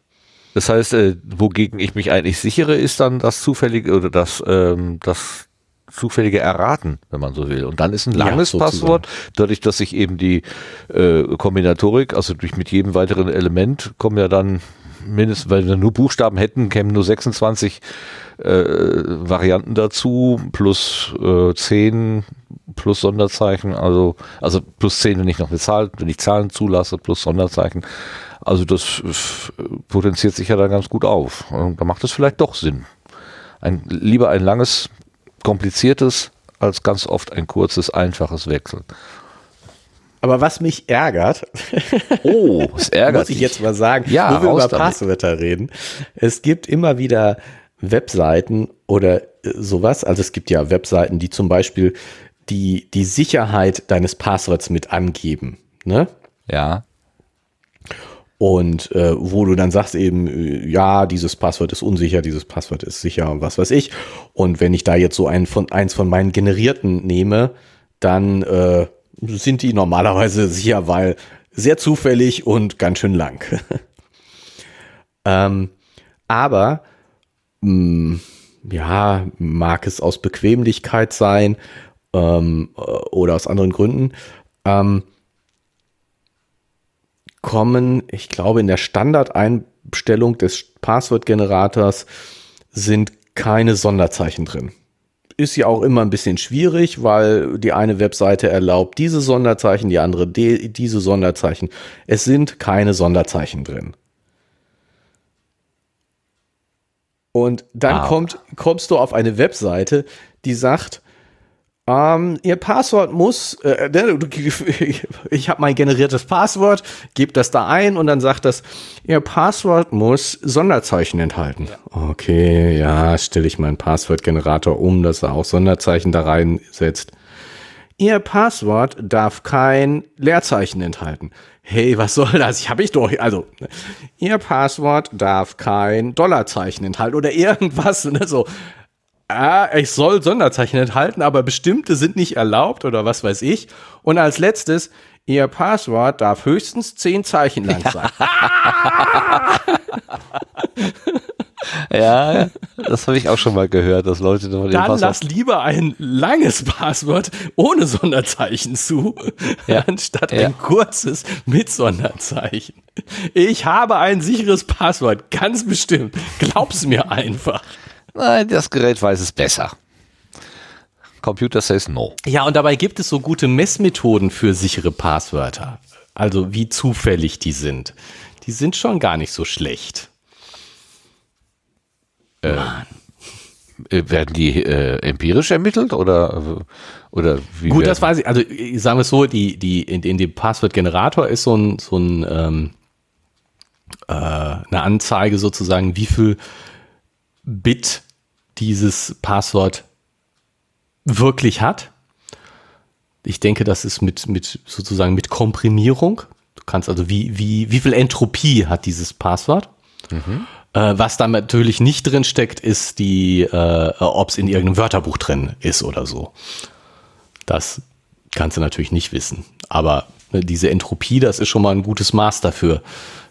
Das heißt, äh, wogegen ich mich eigentlich sichere, ist dann das zufällige oder das, ähm, das zufällige Erraten, wenn man so will. Und dann ist ein Ja, langes sozusagen. Passwort, dadurch, dass ich eben die äh, Kombinatorik, also durch mit jedem weiteren Element kommen ja dann mindestens, weil wir nur Buchstaben hätten, kämen nur 26 äh, Varianten dazu, plus äh, 10 plus Sonderzeichen, also, also plus 10, wenn ich noch eine Zahl, wenn ich Zahlen zulasse, plus Sonderzeichen. Also das potenziert sich ja dann ganz gut auf. Da macht es vielleicht doch Sinn. Ein, lieber ein langes, kompliziertes, als ganz oft ein kurzes, einfaches Wechseln. Aber was mich ärgert, Oh, es ärgert muss ich dich. jetzt mal sagen, Ja, wo wir über. Passwörter reden. Es gibt immer wieder Webseiten oder äh, sowas. Also es gibt ja Webseiten, die zum Beispiel die, die Sicherheit deines Passworts mit angeben. Ne? Ja. Und äh, wo du dann sagst eben, äh, ja, dieses Passwort ist unsicher, dieses Passwort ist sicher und was weiß ich. Und wenn ich da jetzt so einen von, eins von meinen generierten nehme, dann äh, sind die normalerweise sicher, weil sehr zufällig und ganz schön lang. ähm, aber mh, ja, mag es aus Bequemlichkeit sein ähm, äh, oder aus anderen Gründen. Ähm, kommen, ich glaube, in der Standardeinstellung des Passwortgenerators sind keine Sonderzeichen drin. Ist ja auch immer ein bisschen schwierig, weil die eine Webseite erlaubt diese Sonderzeichen, die andere de diese Sonderzeichen. Es sind keine Sonderzeichen drin. Und dann Ah. kommt, kommst du auf eine Webseite, die sagt, ähm, Ihr Passwort muss, äh, ne, du- ich habe mein generiertes Passwort, gebe das da ein und dann sagt das, Ihr Passwort muss Sonderzeichen enthalten. Okay, ja, stelle ich meinen Passwortgenerator um, dass er auch Sonderzeichen da reinsetzt. Ihr Passwort darf kein Leerzeichen enthalten. Hey, was soll das? Ich habe ich doch, also, ne, Ihr Passwort darf kein Dollarzeichen enthalten oder irgendwas, ne, so. Ah, ich soll Sonderzeichen enthalten, aber bestimmte sind nicht erlaubt oder was weiß ich. Und als letztes, Ihr Passwort darf höchstens zehn Zeichen lang sein. Ja, das habe ich auch schon mal gehört, dass Leute dem Dann Passwort lass lieber ein langes Passwort ohne Sonderzeichen zu, Ja. anstatt Ja. ein kurzes mit Sonderzeichen. Ich habe ein sicheres Passwort, ganz bestimmt. Glaub's mir einfach. Nein, das Gerät weiß es besser. Computer says no. Ja, und dabei gibt es so gute Messmethoden für sichere Passwörter. Also wie zufällig die sind. Die sind schon gar nicht so schlecht. Äh, werden die äh, empirisch ermittelt oder, oder wie? Gut, das weiß ich. Also ich sage es so, die, die, in, in dem Passwortgenerator ist so ein, so ein ähm, äh, eine Anzeige sozusagen, wie viel Bit dieses Passwort wirklich hat. Ich denke, das ist mit, mit sozusagen mit Komprimierung. Du kannst also, wie, wie, wie viel Entropie hat dieses Passwort? Äh, was da natürlich nicht drin steckt, ist die, äh, ob es in irgendeinem Wörterbuch drin ist oder so. Das kannst du natürlich nicht wissen. Aber ne, diese Entropie, das ist schon mal ein gutes Maß dafür,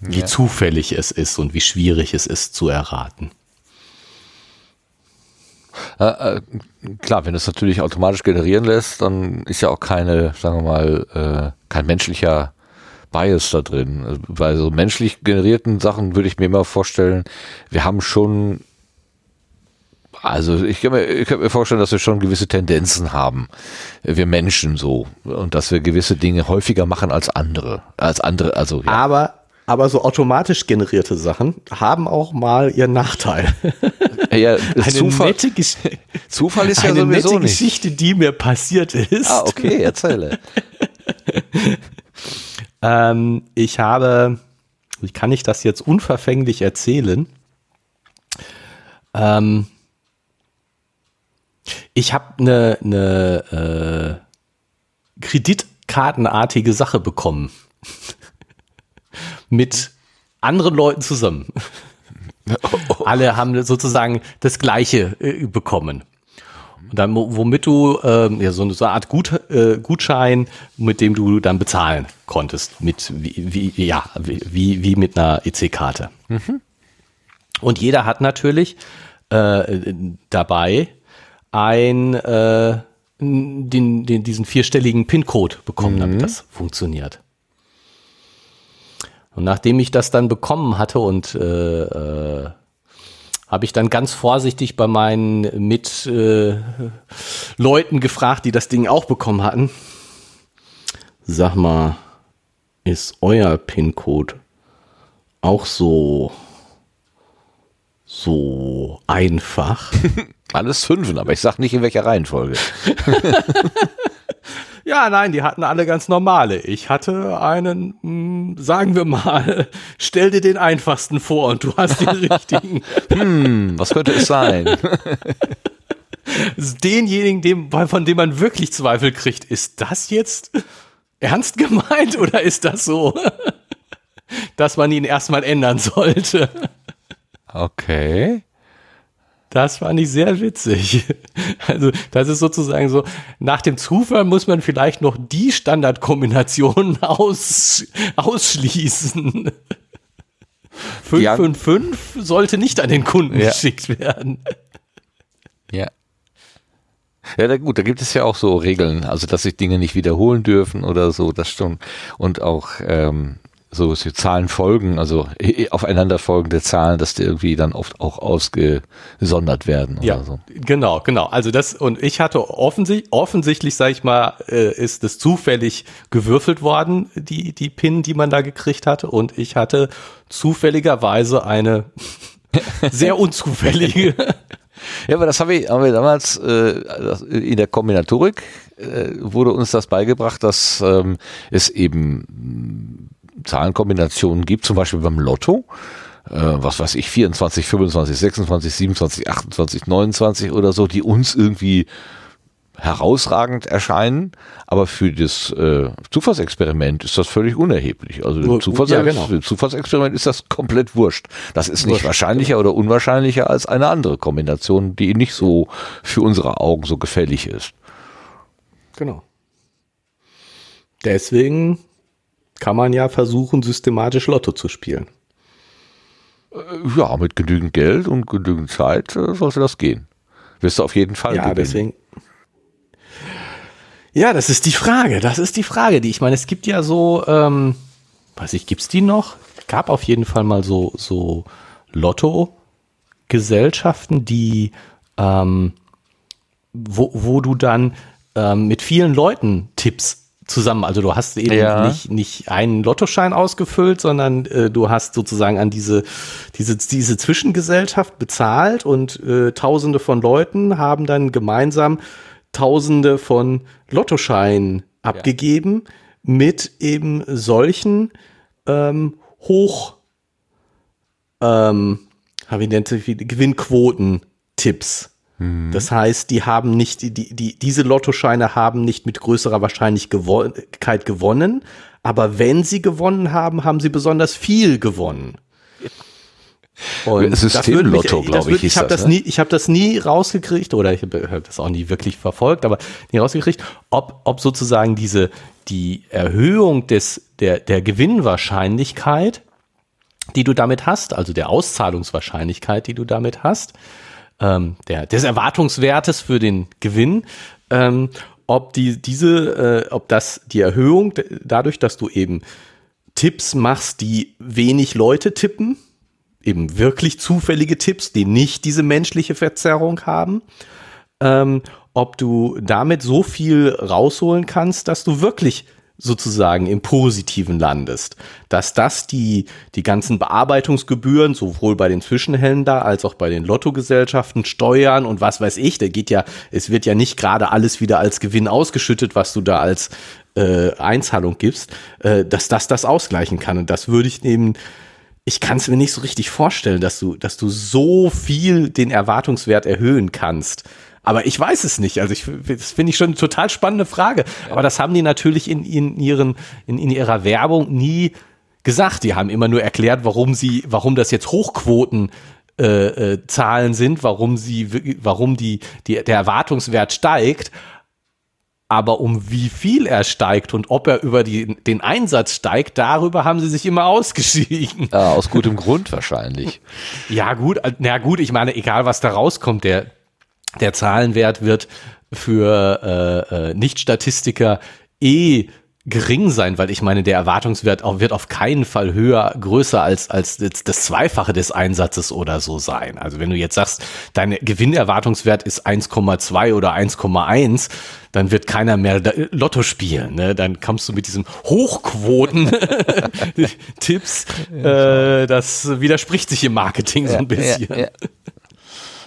wie zufällig es ist und wie schwierig es ist zu erraten. Äh, äh, klar, wenn es natürlich automatisch generieren lässt, dann ist ja auch keine, sagen wir mal, äh, kein menschlicher Bias da drin. Bei so menschlich generierten Sachen würde ich mir immer vorstellen, wir haben schon also ich kann, mir, ich kann mir vorstellen, dass wir schon gewisse Tendenzen haben, wir Menschen so, und dass wir gewisse Dinge häufiger machen als andere, als andere, also ja. Aber aber so automatisch generierte Sachen haben auch mal ihren Nachteil. Ja, eine Zufall, nette Zufall ist ja eine sowieso nette nicht. Geschichte, die mir passiert ist. Ah, okay, erzähle. ähm, ich habe, wie kann ich das jetzt unverfänglich erzählen? Ähm, ich habe eine, eine äh, Kreditkartenartige Sache bekommen. Mit anderen Leuten zusammen. Alle haben sozusagen das Gleiche äh, bekommen. Und dann, womit du äh, ja, so, eine, so eine Art Gut, äh, Gutschein, mit dem du dann bezahlen konntest, mit wie, wie ja, wie, wie mit einer EC-Karte. Mhm. Und jeder hat natürlich äh, dabei ein äh, den, den, diesen vierstelligen PIN-Code bekommen, mhm. damit das funktioniert. Und nachdem ich das dann bekommen hatte und äh, äh, habe ich dann ganz vorsichtig bei meinen Mitleuten äh, gefragt, die das Ding auch bekommen hatten. Sag mal, ist euer PIN-Code auch so so einfach? Alles fünfen, aber ich sag nicht in welcher Reihenfolge. Ja, nein, die hatten alle ganz normale. Ich hatte einen, mh, hm, sagen wir mal, stell dir den einfachsten vor und du hast den richtigen. hm, was könnte es sein? Denjenigen, dem, von dem man wirklich Zweifel kriegt, ist das jetzt ernst gemeint oder ist das so, dass man ihn erstmal ändern sollte? Okay. Das fand ich sehr witzig. Also, das ist sozusagen so, nach dem Zufall muss man vielleicht noch die Standardkombinationen aus, ausschließen. 555 ja. sollte nicht an den Kunden ja. geschickt werden. Ja. Ja, da, gut, da gibt es ja auch so Regeln, also dass sich Dinge nicht wiederholen dürfen oder so, das schon. Und auch ähm, so Zahlen folgen, also aufeinander folgende Zahlen, dass die irgendwie dann oft auch ausgesondert werden ja, so. Genau, genau. Also das, und ich hatte offensichtlich, offensichtlich, sag ich mal, äh, ist es zufällig gewürfelt worden, die, die PIN, die man da gekriegt hatte. Und ich hatte zufälligerweise eine sehr unzufällige. Ja, aber das haben wir, haben wir damals äh, in der Kombinatorik äh, wurde uns das beigebracht, dass ähm, es eben Zahlenkombinationen gibt, zum Beispiel beim Lotto, äh, was weiß ich, 24, 25, 26, 27, 28, 29 oder so, die uns irgendwie herausragend erscheinen, aber für das äh, Zufallsexperiment ist das völlig unerheblich. Also dem Zufalls ja, genau. Zufallsexperiment ist das komplett wurscht. Das ist nicht wurscht, wahrscheinlicher genau. oder unwahrscheinlicher als eine andere Kombination, die nicht so für unsere Augen so gefällig ist. Genau. Deswegen kann man ja versuchen, systematisch Lotto zu spielen. Äh, ja, mit genügend Geld und genügend Zeit äh, sollte das gehen. Wirst du auf jeden Fall ja, gewinnen. Deswegen, ja, das ist die Frage. Das ist die Frage, die ich meine, es gibt ja so, ähm, weiß ich, gibt's die noch? Gab auf jeden Fall mal so, so Lotto-Gesellschaften, die, ähm, wo, wo du dann ähm, mit vielen Leuten Tipps zusammen. Also du hast eben ja. nicht, nicht einen Lottoschein ausgefüllt, sondern äh, du hast sozusagen an diese, diese, diese Zwischengesellschaft bezahlt und äh, tausende von Leuten haben dann gemeinsam tausende von Lottoscheinen abgegeben ja. mit eben solchen ähm, hoch ähm, wie nennt sich Gewinnquoten-Tipps. Mhm. Das heißt, die haben nicht, die, die, diese Lottoscheine haben nicht mit größerer Wahrscheinlichkeit gewonnen, aber wenn sie gewonnen haben, haben sie besonders viel gewonnen. Und Systemlotto, glaube ich. Ich habe das, ne? nie, ich habe das nie rausgekriegt oder ich habe das auch nie wirklich verfolgt, aber nie rausgekriegt, ob, ob sozusagen diese die Erhöhung des der der Gewinnwahrscheinlichkeit, die du damit hast, also der Auszahlungswahrscheinlichkeit, die du damit hast, ähm, der, des Erwartungswertes für den Gewinn, ähm, ob die, diese, äh, ob das die Erhöhung dadurch, dass du eben Tipps machst, die wenig Leute tippen, eben wirklich zufällige Tipps, die nicht diese menschliche Verzerrung haben. Ähm, ob du damit so viel rausholen kannst, dass du wirklich sozusagen im Positiven landest. Dass das die, die ganzen Bearbeitungsgebühren, sowohl bei den Zwischenhändlern als auch bei den Lottogesellschaften, Steuern und was weiß ich, da geht ja, es wird ja nicht gerade alles wieder als Gewinn ausgeschüttet, was du da als äh, Einzahlung gibst, äh, dass das das ausgleichen kann. Und das würde ich eben, ich kann es mir nicht so richtig vorstellen, dass du, dass du so viel den Erwartungswert erhöhen kannst. Aber ich weiß es nicht. Also ich, das finde ich schon eine total spannende Frage. Aber das haben die natürlich in, in, ihren, in, in ihrer Werbung nie gesagt. Die haben immer nur erklärt, warum sie, warum das jetzt Hochquoten äh, äh, Zahlen sind, warum sie, warum die, die, der Erwartungswert steigt. Aber um wie viel er steigt und ob er über die, den Einsatz steigt, darüber haben sie sich immer ausgeschieden. Ja, aus gutem Grund wahrscheinlich. Ja, gut, na gut, ich meine, egal was da rauskommt, der, der Zahlenwert wird für äh, äh, Nicht-Statistiker eh gering sein, weil ich meine, der Erwartungswert auch, wird auf keinen Fall höher, größer als, als das Zweifache des Einsatzes oder so sein. Also wenn du jetzt sagst, dein Gewinnerwartungswert ist 1,2 oder 1,1, dann wird keiner mehr Lotto spielen. Ne? Dann kommst du mit diesem Hochquoten-Tipps. äh, das widerspricht sich im Marketing so ein bisschen. Ja, ja, ja.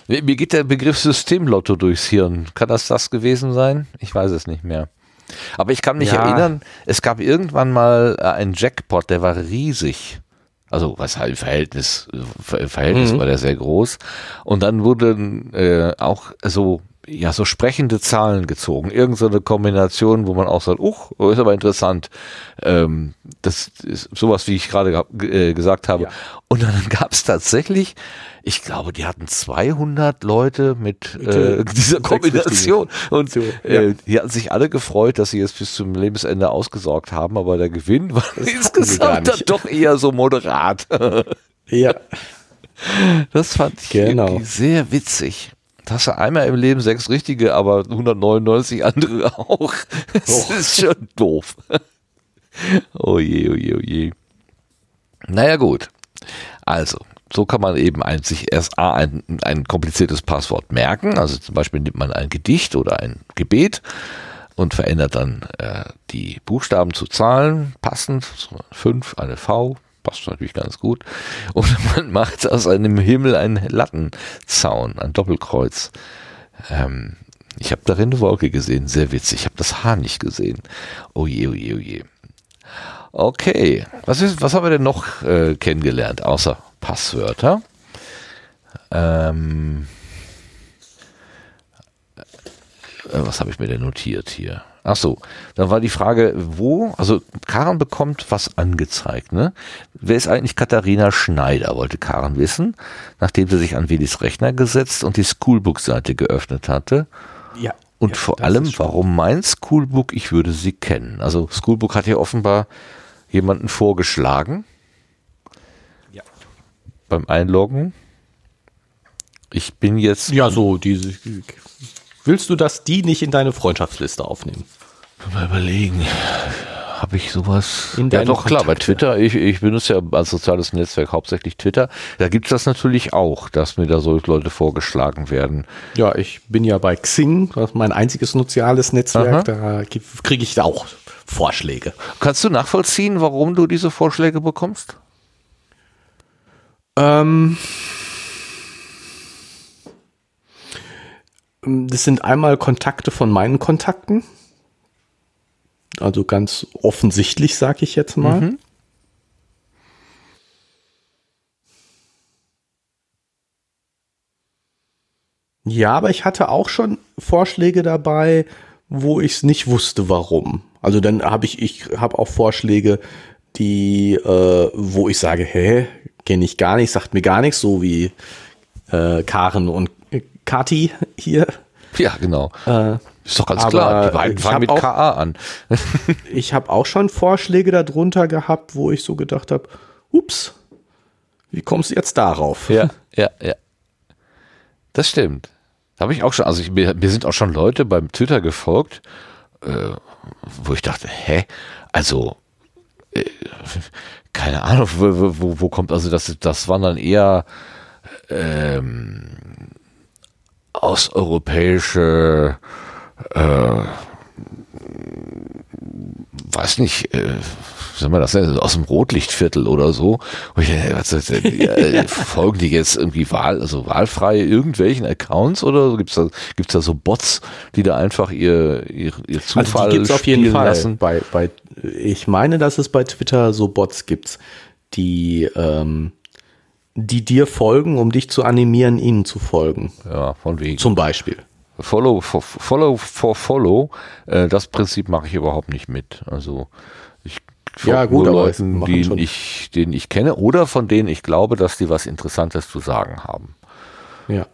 Mir geht der Begriff Systemlotto durchs Hirn. Kann das das gewesen sein? Ich weiß es nicht mehr. Aber ich kann mich ja. erinnern, es gab irgendwann mal äh, einen Jackpot, der war riesig. Also was halt im Verhältnis, im Verhältnis mhm. war der sehr groß. Und dann wurden äh, auch so ja so sprechende Zahlen gezogen. Irgend so eine Kombination, wo man auch sagt, uch, ist aber interessant. Ähm, das ist sowas, wie ich gerade äh, gesagt habe. Ja. Und dann gab es tatsächlich ich glaube, die hatten 200 Leute mit äh, dieser Kombination und äh, die hatten sich alle gefreut, dass sie jetzt bis zum Lebensende ausgesorgt haben, aber der Gewinn war das insgesamt dann doch eher so moderat. ja. Das fand ich genau. sehr witzig. Hast du einmal im Leben sechs richtige, aber 199 andere auch. Das ist schon doof. Oh je, oh je, oh je. Naja, gut. Also, so kann man eben ein, sich erst A, ein, ein kompliziertes Passwort merken. Also zum Beispiel nimmt man ein Gedicht oder ein Gebet und verändert dann äh, die Buchstaben zu Zahlen passend. Fünf, eine V, passt natürlich ganz gut. Und man macht aus einem Himmel einen Lattenzaun, ein Doppelkreuz. Ähm, ich habe darin eine Wolke gesehen, sehr witzig. Ich habe das Haar nicht gesehen. Oh je, oh je, oh je. Okay, was, ist, was haben wir denn noch äh, kennengelernt, außer Passwörter. Ähm, äh, was habe ich mir denn notiert hier? Ach so, dann war die Frage, wo, also Karen bekommt was angezeigt, ne? Wer ist eigentlich Katharina Schneider, wollte Karen wissen, nachdem sie sich an Willis Rechner gesetzt und die Schoolbook-Seite geöffnet hatte. Ja. Und ja, vor allem, warum mein Schoolbook, ich würde sie kennen. Also Schoolbook hat ja offenbar jemanden vorgeschlagen beim Einloggen. Ich bin jetzt. Ja, so, diese. Willst du, dass die nicht in deine Freundschaftsliste aufnehmen? Mal überlegen. Habe ich sowas? In ja, doch, klar, bei Twitter. Ich, ich benutze ja als soziales Netzwerk hauptsächlich Twitter. Da gibt es das natürlich auch, dass mir da solche Leute vorgeschlagen werden. Ja, ich bin ja bei Xing, das ist mein einziges soziales Netzwerk. Aha. Da kriege ich da auch Vorschläge. Kannst du nachvollziehen, warum du diese Vorschläge bekommst? Ähm, das sind einmal Kontakte von meinen Kontakten. Also ganz offensichtlich, sage ich jetzt mal. Mhm. Ja, aber ich hatte auch schon Vorschläge dabei, wo ich es nicht wusste, warum. Also dann habe ich, ich habe auch Vorschläge, die, äh, wo ich sage, hä, kenne ich gar nicht, sagt mir gar nichts, so wie äh, Karen und Kati hier. Ja, genau. Äh, ist doch ganz klar, die beiden fangen mit auch, KA an. ich habe auch schon Vorschläge darunter gehabt, wo ich so gedacht habe, ups, wie kommst du jetzt darauf? Ja, ja, ja. Das stimmt. Habe ich auch schon, also ich, mir, mir, sind auch schon Leute beim Twitter gefolgt, äh, wo ich dachte, hä, also äh, keine Ahnung, wo, wo, wo kommt, also das, das waren dann eher ähm, osteuropäische äh, weiß nicht, äh, soll man das nennen, aus dem Rotlichtviertel oder so. Und ich, was, äh, folgen die jetzt irgendwie Wahl, also wahlfrei irgendwelchen Accounts oder so? Gibt's da, gibt's da so Bots, die da einfach ihr, ihr, ihr Zufall also die gibt's auf jeden Fall. lassen? Bei, bei, ich meine, dass es bei Twitter so Bots gibt, die, ähm, die dir folgen, um dich zu animieren, ihnen zu folgen. Ja, von wegen. Zum Beispiel. Follow for Follow, for follow äh, das Prinzip mache ich überhaupt nicht mit. Also ich ja, gut, nur Leuten, schon- ich, denen ich kenne oder von denen ich glaube, dass die was Interessantes zu sagen haben. Ja.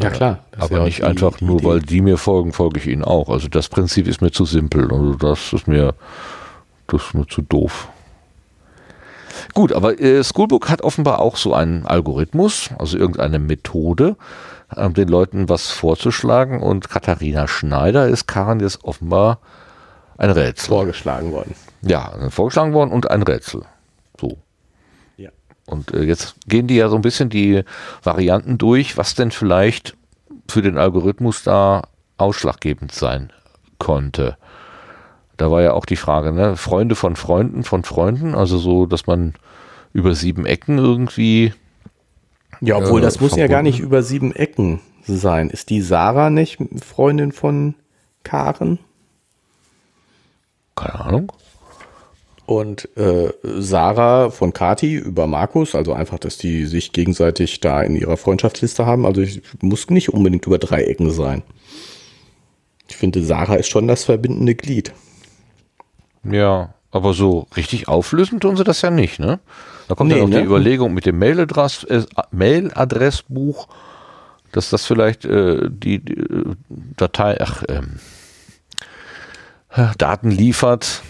Ja, klar. Das ist Aber ja nicht einfach nur, Idee. weil die mir folgen, folge ich ihnen auch. Also das Prinzip ist mir zu simpel. Also das ist mir, das ist mir zu doof. Gut, aber äh, Schoolbook hat offenbar auch so einen Algorithmus, also irgendeine Methode, ähm, den Leuten was vorzuschlagen. Und Katharina Schneider ist Karin jetzt offenbar ein Rätsel. vorgeschlagen worden. Ja, vorgeschlagen worden und ein Rätsel. So. Ja. Und äh, jetzt gehen die ja so ein bisschen die Varianten durch, was denn vielleicht für den Algorithmus da ausschlaggebend sein konnte. Da war ja auch die Frage, ne? Freunde von Freunden von Freunden, also so, dass man über sieben Ecken irgendwie. Ja, obwohl Äh, das muss ja gar verbunden. nicht über sieben Ecken sein. Ist die Sarah nicht Freundin von Karen? Keine Ahnung. Und äh, Sarah von Kati über Markus, also einfach, dass die sich gegenseitig da in ihrer Freundschaftsliste haben. Also ich muss nicht unbedingt über drei Ecken sein. Ich finde, Sarah ist schon das verbindende Glied. Ja, aber so richtig auflösen tun sie das ja nicht, ne? Da kommt Nee, ja noch ne? die Überlegung mit dem äh, Mailadressbuch, dass das vielleicht äh, die, die äh, Datei, ach, äh, Daten liefert,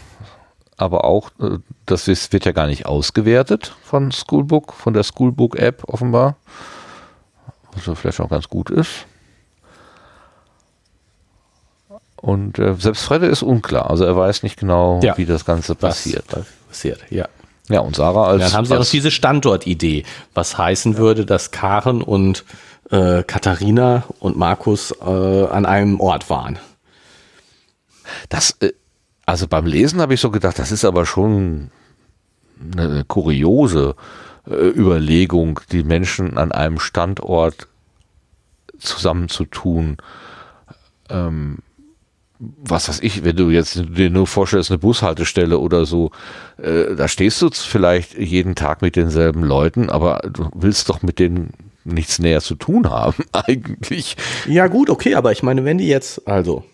aber auch, äh, das ist, wird ja gar nicht ausgewertet von Schoolbook, von der Schoolbook-App offenbar, was ja vielleicht auch ganz gut ist. Und äh, selbst Fredde ist unklar, also er weiß nicht genau, Ja. wie das Ganze Was passiert. Passiert, ja. Ja, und Sarah als, Dann haben sie auch diese Standortidee, was heißen würde, dass Karen und äh, Katharina und Markus äh, an einem Ort waren. das, äh, also beim Lesen habe ich so gedacht, das ist aber schon eine kuriose äh, Überlegung, die Menschen an einem Standort zusammenzutun. Ähm, was weiß ich, wenn du jetzt dir nur vorstellst, eine Bushaltestelle oder so, äh, da stehst du vielleicht jeden Tag mit denselben Leuten, aber du willst doch mit denen nichts näher zu tun haben, eigentlich. Ja, gut, okay, aber ich meine, wenn die jetzt, also,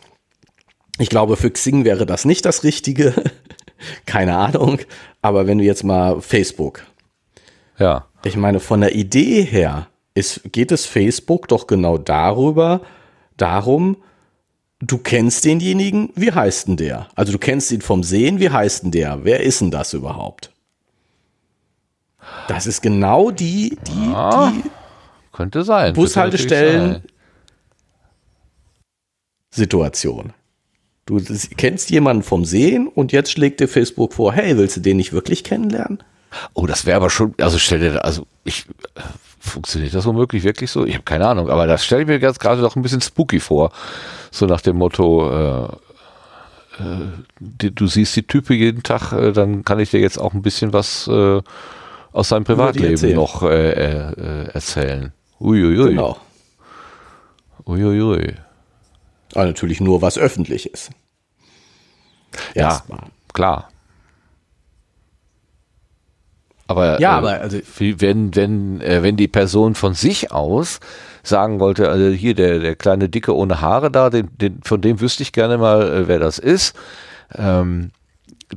ich glaube, für Xing wäre das nicht das Richtige. Keine Ahnung. Aber wenn du jetzt mal Facebook, Ja. ich meine, von der Idee her ist, geht es Facebook doch genau darüber, darum, du kennst denjenigen, wie heißt denn der? Also du kennst ihn vom Sehen, wie heißt denn der? Wer ist denn das überhaupt? Das ist genau die, die, Ah, die Könnte sein. Bushaltestellen- Situation. Du kennst jemanden vom Sehen und jetzt schlägt dir Facebook vor, hey, willst du den nicht wirklich kennenlernen? Oh, das wäre aber schon, also stell dir, also ich, äh, funktioniert das womöglich wirklich so? Ich habe keine Ahnung, aber das stelle ich mir ganz gerade doch ein bisschen spooky vor. So nach dem Motto, äh, äh, die, du siehst die Type jeden Tag, äh, dann kann ich dir jetzt auch ein bisschen was äh, aus seinem Privatleben erzählen. noch äh, äh, äh, erzählen. Uiuiui. Genau. Uiuiui. Aber natürlich nur was öffentlich ist. Ja, Erstmal. klar. Aber, Ja, aber also- wenn, wenn, wenn die Person von sich aus sagen wollte, also hier der, der kleine Dicke ohne Haare da, den, den, von dem wüsste ich gerne mal, äh, wer das ist, ähm,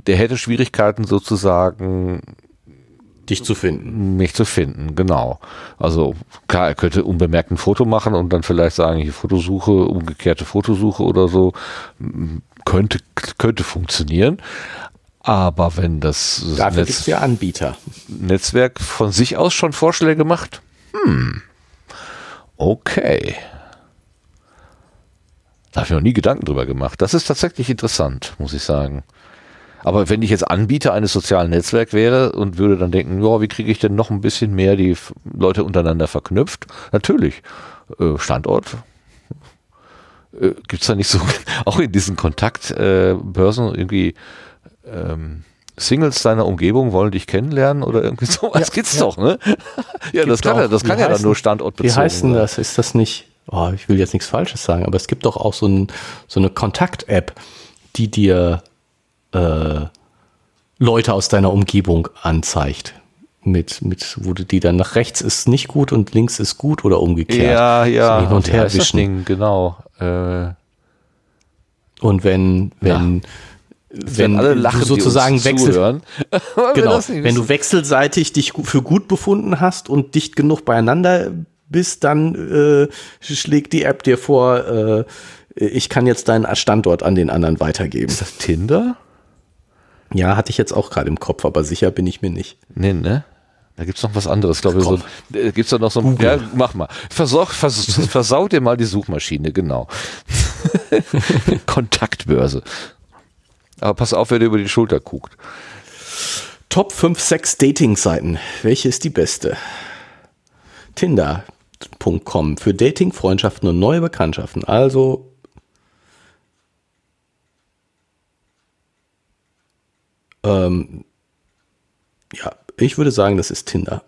der hätte Schwierigkeiten sozusagen, Dich zu finden. mich zu finden, genau. Also klar, er könnte unbemerkt ein Foto machen und dann vielleicht sagen, hier Fotosuche, umgekehrte Fotosuche oder so, könnte, könnte funktionieren. Aber wenn das Dafür Netz- ja Anbieter. Netzwerk von sich aus schon Vorschläge macht, hm, okay. Da habe ich noch nie Gedanken drüber gemacht. Das ist tatsächlich interessant, muss ich sagen. Aber wenn ich jetzt Anbieter eines sozialen Netzwerks wäre und würde dann denken, ja, wie kriege ich denn noch ein bisschen mehr die Leute untereinander verknüpft? Natürlich. Äh, Standort. Äh, Gibt es da nicht so, auch in diesen Kontaktbörsen irgendwie ähm, Singles deiner Umgebung wollen dich kennenlernen oder irgendwie sowas ja, gibt's ja. doch, ne? ja, das kann, ja, das kann ja dann nur standortbezogen Wie heißt denn das? Ist das nicht, oh, ich will jetzt nichts Falsches sagen, aber es gibt doch auch so, ein, so eine Kontakt-App, die dir äh, Leute aus deiner Umgebung anzeigt. Mit, mit, wo du die dann nach rechts ist nicht gut und links ist gut oder umgekehrt. Ja, ja. Hin und her wischen. Ding, genau. Äh, und wenn, wenn, ja wenn alle lachen, du sozusagen wechseln, genau, wenn du wechselseitig dich für gut befunden hast und dicht genug beieinander bist, dann äh, schlägt die App dir vor, äh, ich kann jetzt deinen Standort an den anderen weitergeben. Ist das Tinder? Ja, hatte ich jetzt auch gerade im Kopf, aber sicher bin ich mir nicht. Nee, ne? Da gibt's noch was anderes, glaube ich. So, äh, gibt's da noch so ein, ja, mach mal. Versorg, vers, versaut dir mal die Suchmaschine, genau. Kontaktbörse. Aber pass auf, wer dir über die Schulter guckt. Top 5, 6 Dating-Seiten. Welche ist die beste? Tinder.com für Dating, Freundschaften und neue Bekanntschaften. Also ähm, ja, ich würde sagen, das ist Tinder.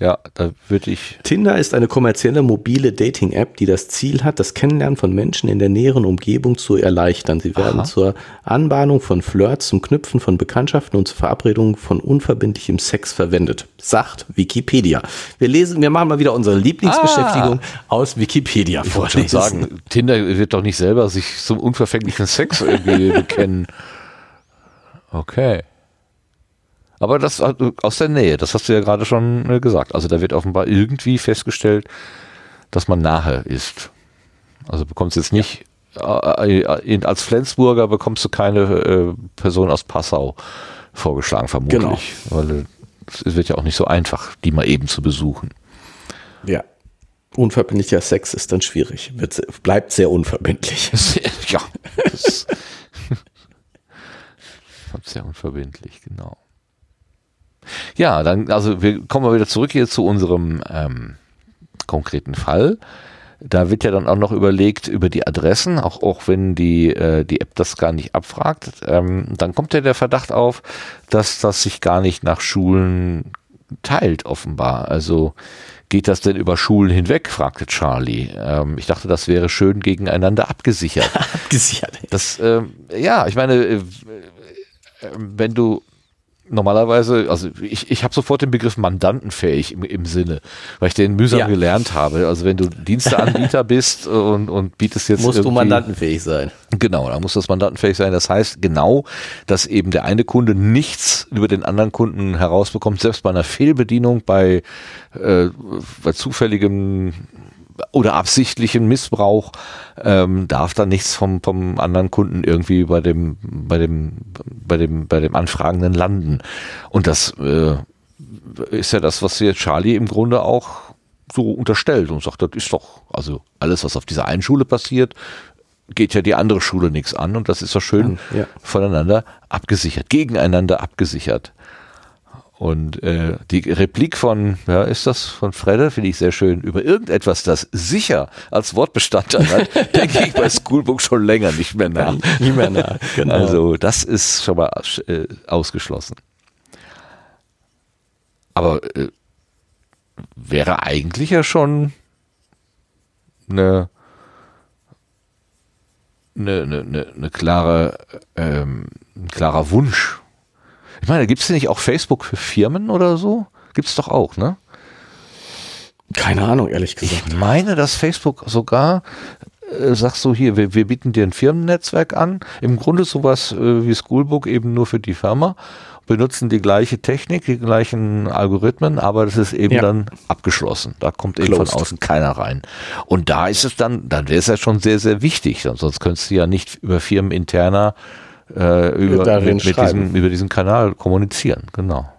Ja, da würde ich. Tinder ist eine kommerzielle mobile Dating-App, die das Ziel hat, das Kennenlernen von Menschen in der näheren Umgebung zu erleichtern. Sie werden Aha. zur Anbahnung von Flirts, zum Knüpfen von Bekanntschaften und zur Verabredung von unverbindlichem Sex verwendet. Sagt Wikipedia. Wir lesen, wir machen mal wieder unsere Lieblingsbeschäftigung ah. aus Wikipedia vorlesen. Ich wollte schon sagen, Tinder wird doch nicht selber sich zum unverfänglichen Sex irgendwie bekennen. Okay. Aber das äh, aus der Nähe, das hast du ja gerade schon äh, gesagt. Also da wird offenbar irgendwie festgestellt, dass man nahe ist. Also bekommst jetzt nicht, ja. äh, als Flensburger bekommst du keine äh, Person aus Passau vorgeschlagen, vermutlich. Genau. Weil es wird ja auch nicht so einfach, die mal eben zu besuchen. Ja. Unverbindlicher Sex ist dann schwierig. Wird, bleibt sehr unverbindlich. ja. Das sehr unverbindlich, genau. Ja, dann, also wir kommen mal wieder zurück hier zu unserem ähm, konkreten Fall. Da wird ja dann auch noch überlegt über die Adressen, auch, auch wenn die, äh, die App das gar nicht abfragt. Ähm, dann kommt ja der Verdacht auf, dass das sich gar nicht nach Schulen teilt, offenbar. Also geht das denn über Schulen hinweg, fragte Charlie. Ähm, ich dachte, das wäre schön gegeneinander abgesichert. abgesichert. Das, ähm, ja, ich meine, äh, äh wenn du normalerweise, also ich, ich habe sofort den Begriff mandantenfähig im, im Sinne, weil ich den mühsam ja. gelernt habe. Also wenn du Diensteanbieter bist und, und bietest jetzt. Musst du mandantenfähig sein. Genau, da muss das mandantenfähig sein. Das heißt genau, dass eben der eine Kunde nichts über den anderen Kunden herausbekommt, selbst bei einer Fehlbedienung, bei, äh, bei zufälligem oder absichtlichen Missbrauch ähm, darf dann nichts vom, vom anderen Kunden irgendwie bei dem, bei dem, bei dem, bei dem Anfragenden landen. Und das äh, ist ja das, was hier Charlie im Grunde auch so unterstellt und sagt, das ist doch, also alles, was auf dieser einen Schule passiert, geht ja die andere Schule nichts an und das ist doch schön ja. voneinander abgesichert, gegeneinander abgesichert. Und äh, die Replik von, ja, ist das von Fredde, finde ich sehr schön, über irgendetwas, das sicher als Wortbestandteil hat, denke ich bei Schoolbook schon länger nicht mehr nach. Nicht mehr nach, genau. Also das ist schon mal äh, ausgeschlossen. Aber äh, wäre eigentlich ja schon eine, eine, eine, eine klare, ähm, ein klarer Wunsch ich meine, gibt es denn nicht auch Facebook für Firmen oder so? Gibt es doch auch, ne? Keine Ahnung, ehrlich gesagt. Ich meine, dass Facebook sogar äh, sagst du hier, wir, wir, bieten dir ein Firmennetzwerk an. Im Grunde sowas äh, wie Schoolbook eben nur für die Firma. Benutzen die gleiche Technik, die gleichen Algorithmen, aber das ist eben ja. dann abgeschlossen. Da kommt eben Closed. von außen keiner rein. Und da ist es dann, dann wäre es ja schon sehr, sehr wichtig. Sonst könntest du ja nicht über firmeninterner äh, über, mit, mit diesem, über diesen Kanal kommunizieren. Genau.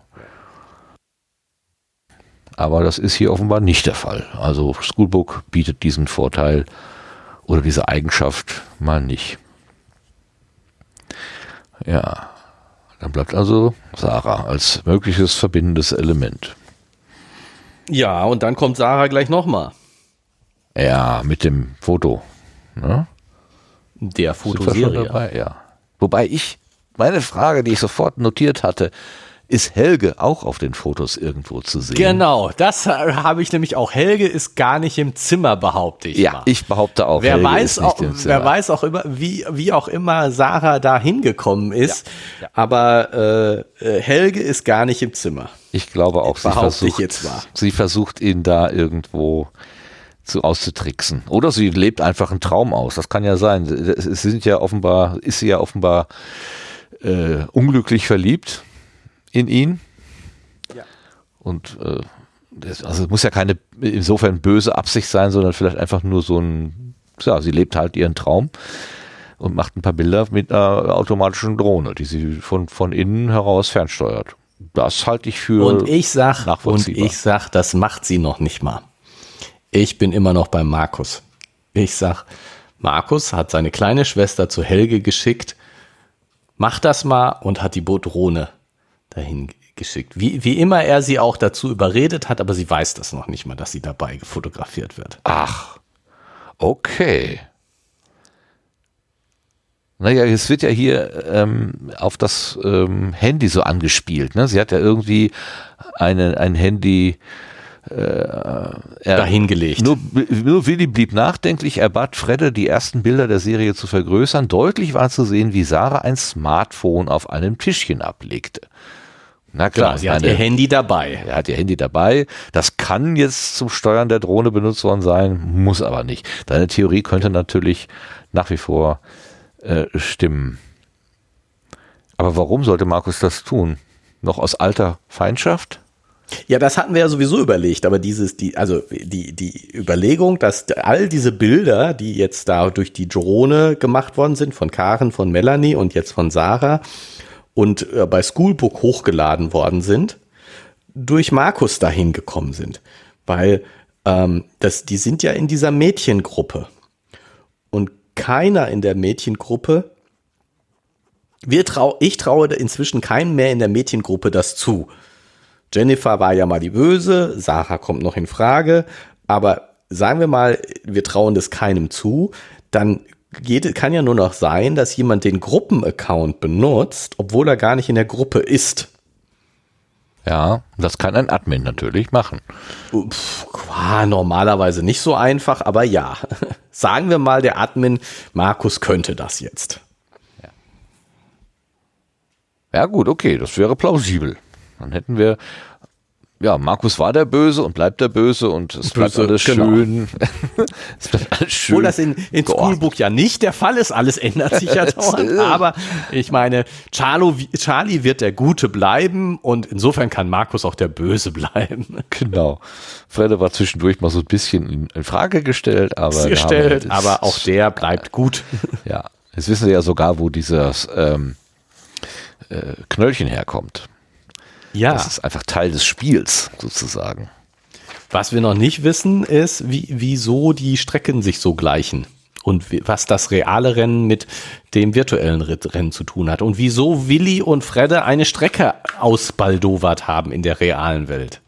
Aber das ist hier offenbar nicht der Fall. Also Schoolbook bietet diesen Vorteil oder diese Eigenschaft mal nicht. Ja, dann bleibt also Sarah als mögliches verbindendes Element. Ja, und dann kommt Sarah gleich nochmal. Ja, mit dem Foto. Ne? Der Fotoserie. Dabei? Ja. Wobei ich, meine Frage, die ich sofort notiert hatte, ist Helge auch auf den Fotos irgendwo zu sehen? Genau, das habe ich nämlich auch. Helge ist gar nicht im Zimmer, behaupte ich. Ja, mal. ich behaupte auch. Wer, weiß auch, wer weiß auch immer, wie, wie auch immer Sarah da hingekommen ist. Ja, ja. Aber äh, äh, Helge ist gar nicht im Zimmer. Ich glaube auch, sie versucht, sie versucht ihn da irgendwo zu auszutricksen. Oder sie lebt einfach einen Traum aus. Das kann ja sein. Es sind ja offenbar, ist sie ja offenbar äh, unglücklich verliebt in ihn. Ja. Und äh, das, also es muss ja keine insofern böse Absicht sein, sondern vielleicht einfach nur so ein, ja, sie lebt halt ihren Traum und macht ein paar Bilder mit einer automatischen Drohne, die sie von, von innen heraus fernsteuert. Das halte ich für und ich sag, Und ich sag, das macht sie noch nicht mal. Ich bin immer noch bei Markus. Ich sag, Markus hat seine kleine Schwester zu Helge geschickt, mach das mal und hat die Drohne dahin geschickt. Wie, wie immer er sie auch dazu überredet hat, aber sie weiß das noch nicht mal, dass sie dabei fotografiert wird. Ach, okay. Naja, es wird ja hier ähm, auf das ähm, Handy so angespielt. Ne? Sie hat ja irgendwie eine, ein Handy äh, dahingelegt. Nur, nur Willi blieb nachdenklich. Er bat Fredde, die ersten Bilder der Serie zu vergrößern. Deutlich war zu sehen, wie Sarah ein Smartphone auf einem Tischchen ablegte. Na klar, sie hat ihr Handy dabei. Er hat ihr Handy dabei. Das kann jetzt zum Steuern der Drohne benutzt worden sein, muss aber nicht. Deine Theorie könnte natürlich nach wie vor äh, stimmen. Aber warum sollte Markus das tun? Noch aus alter Feindschaft? Ja, das hatten wir ja sowieso überlegt, aber dieses, die, also die, die Überlegung, dass all diese Bilder, die jetzt da durch die Drohne gemacht worden sind, von Karen, von Melanie und jetzt von Sarah, und äh, bei Schoolbook hochgeladen worden sind, durch Markus dahin gekommen sind. Weil ähm, das, die sind ja in dieser Mädchengruppe. Und keiner in der Mädchengruppe, wir trau, ich traue inzwischen keinem mehr in der Mädchengruppe das zu. Jennifer war ja mal die Böse, Sarah kommt noch in Frage, aber sagen wir mal, wir trauen das keinem zu, dann geht, kann ja nur noch sein, dass jemand den Gruppenaccount benutzt, obwohl er gar nicht in der Gruppe ist. Ja, das kann ein Admin natürlich machen. Pff, normalerweise nicht so einfach, aber ja. Sagen wir mal, der Admin Markus könnte das jetzt. Ja, ja gut, okay, das wäre plausibel. Dann hätten wir ja, Markus war der Böse und bleibt der Böse und es bleibt Böse, alles genau. schön. es bleibt alles schön. Obwohl das in, in Schoolbook ja nicht der Fall ist, alles ändert sich ja dauernd. aber ich meine, Charlo, Charlie wird der Gute bleiben und insofern kann Markus auch der Böse bleiben. Genau. Fredde war zwischendurch mal so ein bisschen in, Frage gestellt, aber, gestellt, aber auch der bleibt gut. Ja, jetzt wissen wir ja sogar, wo dieses ähm, äh, Knöllchen herkommt. Ja. Das ist einfach Teil des Spiels sozusagen. Was wir noch nicht wissen, ist, wie, wieso die Strecken sich so gleichen und was das reale Rennen mit dem virtuellen Rennen zu tun hat und wieso Willi und Fredde eine Strecke ausbaldowert haben in der realen Welt.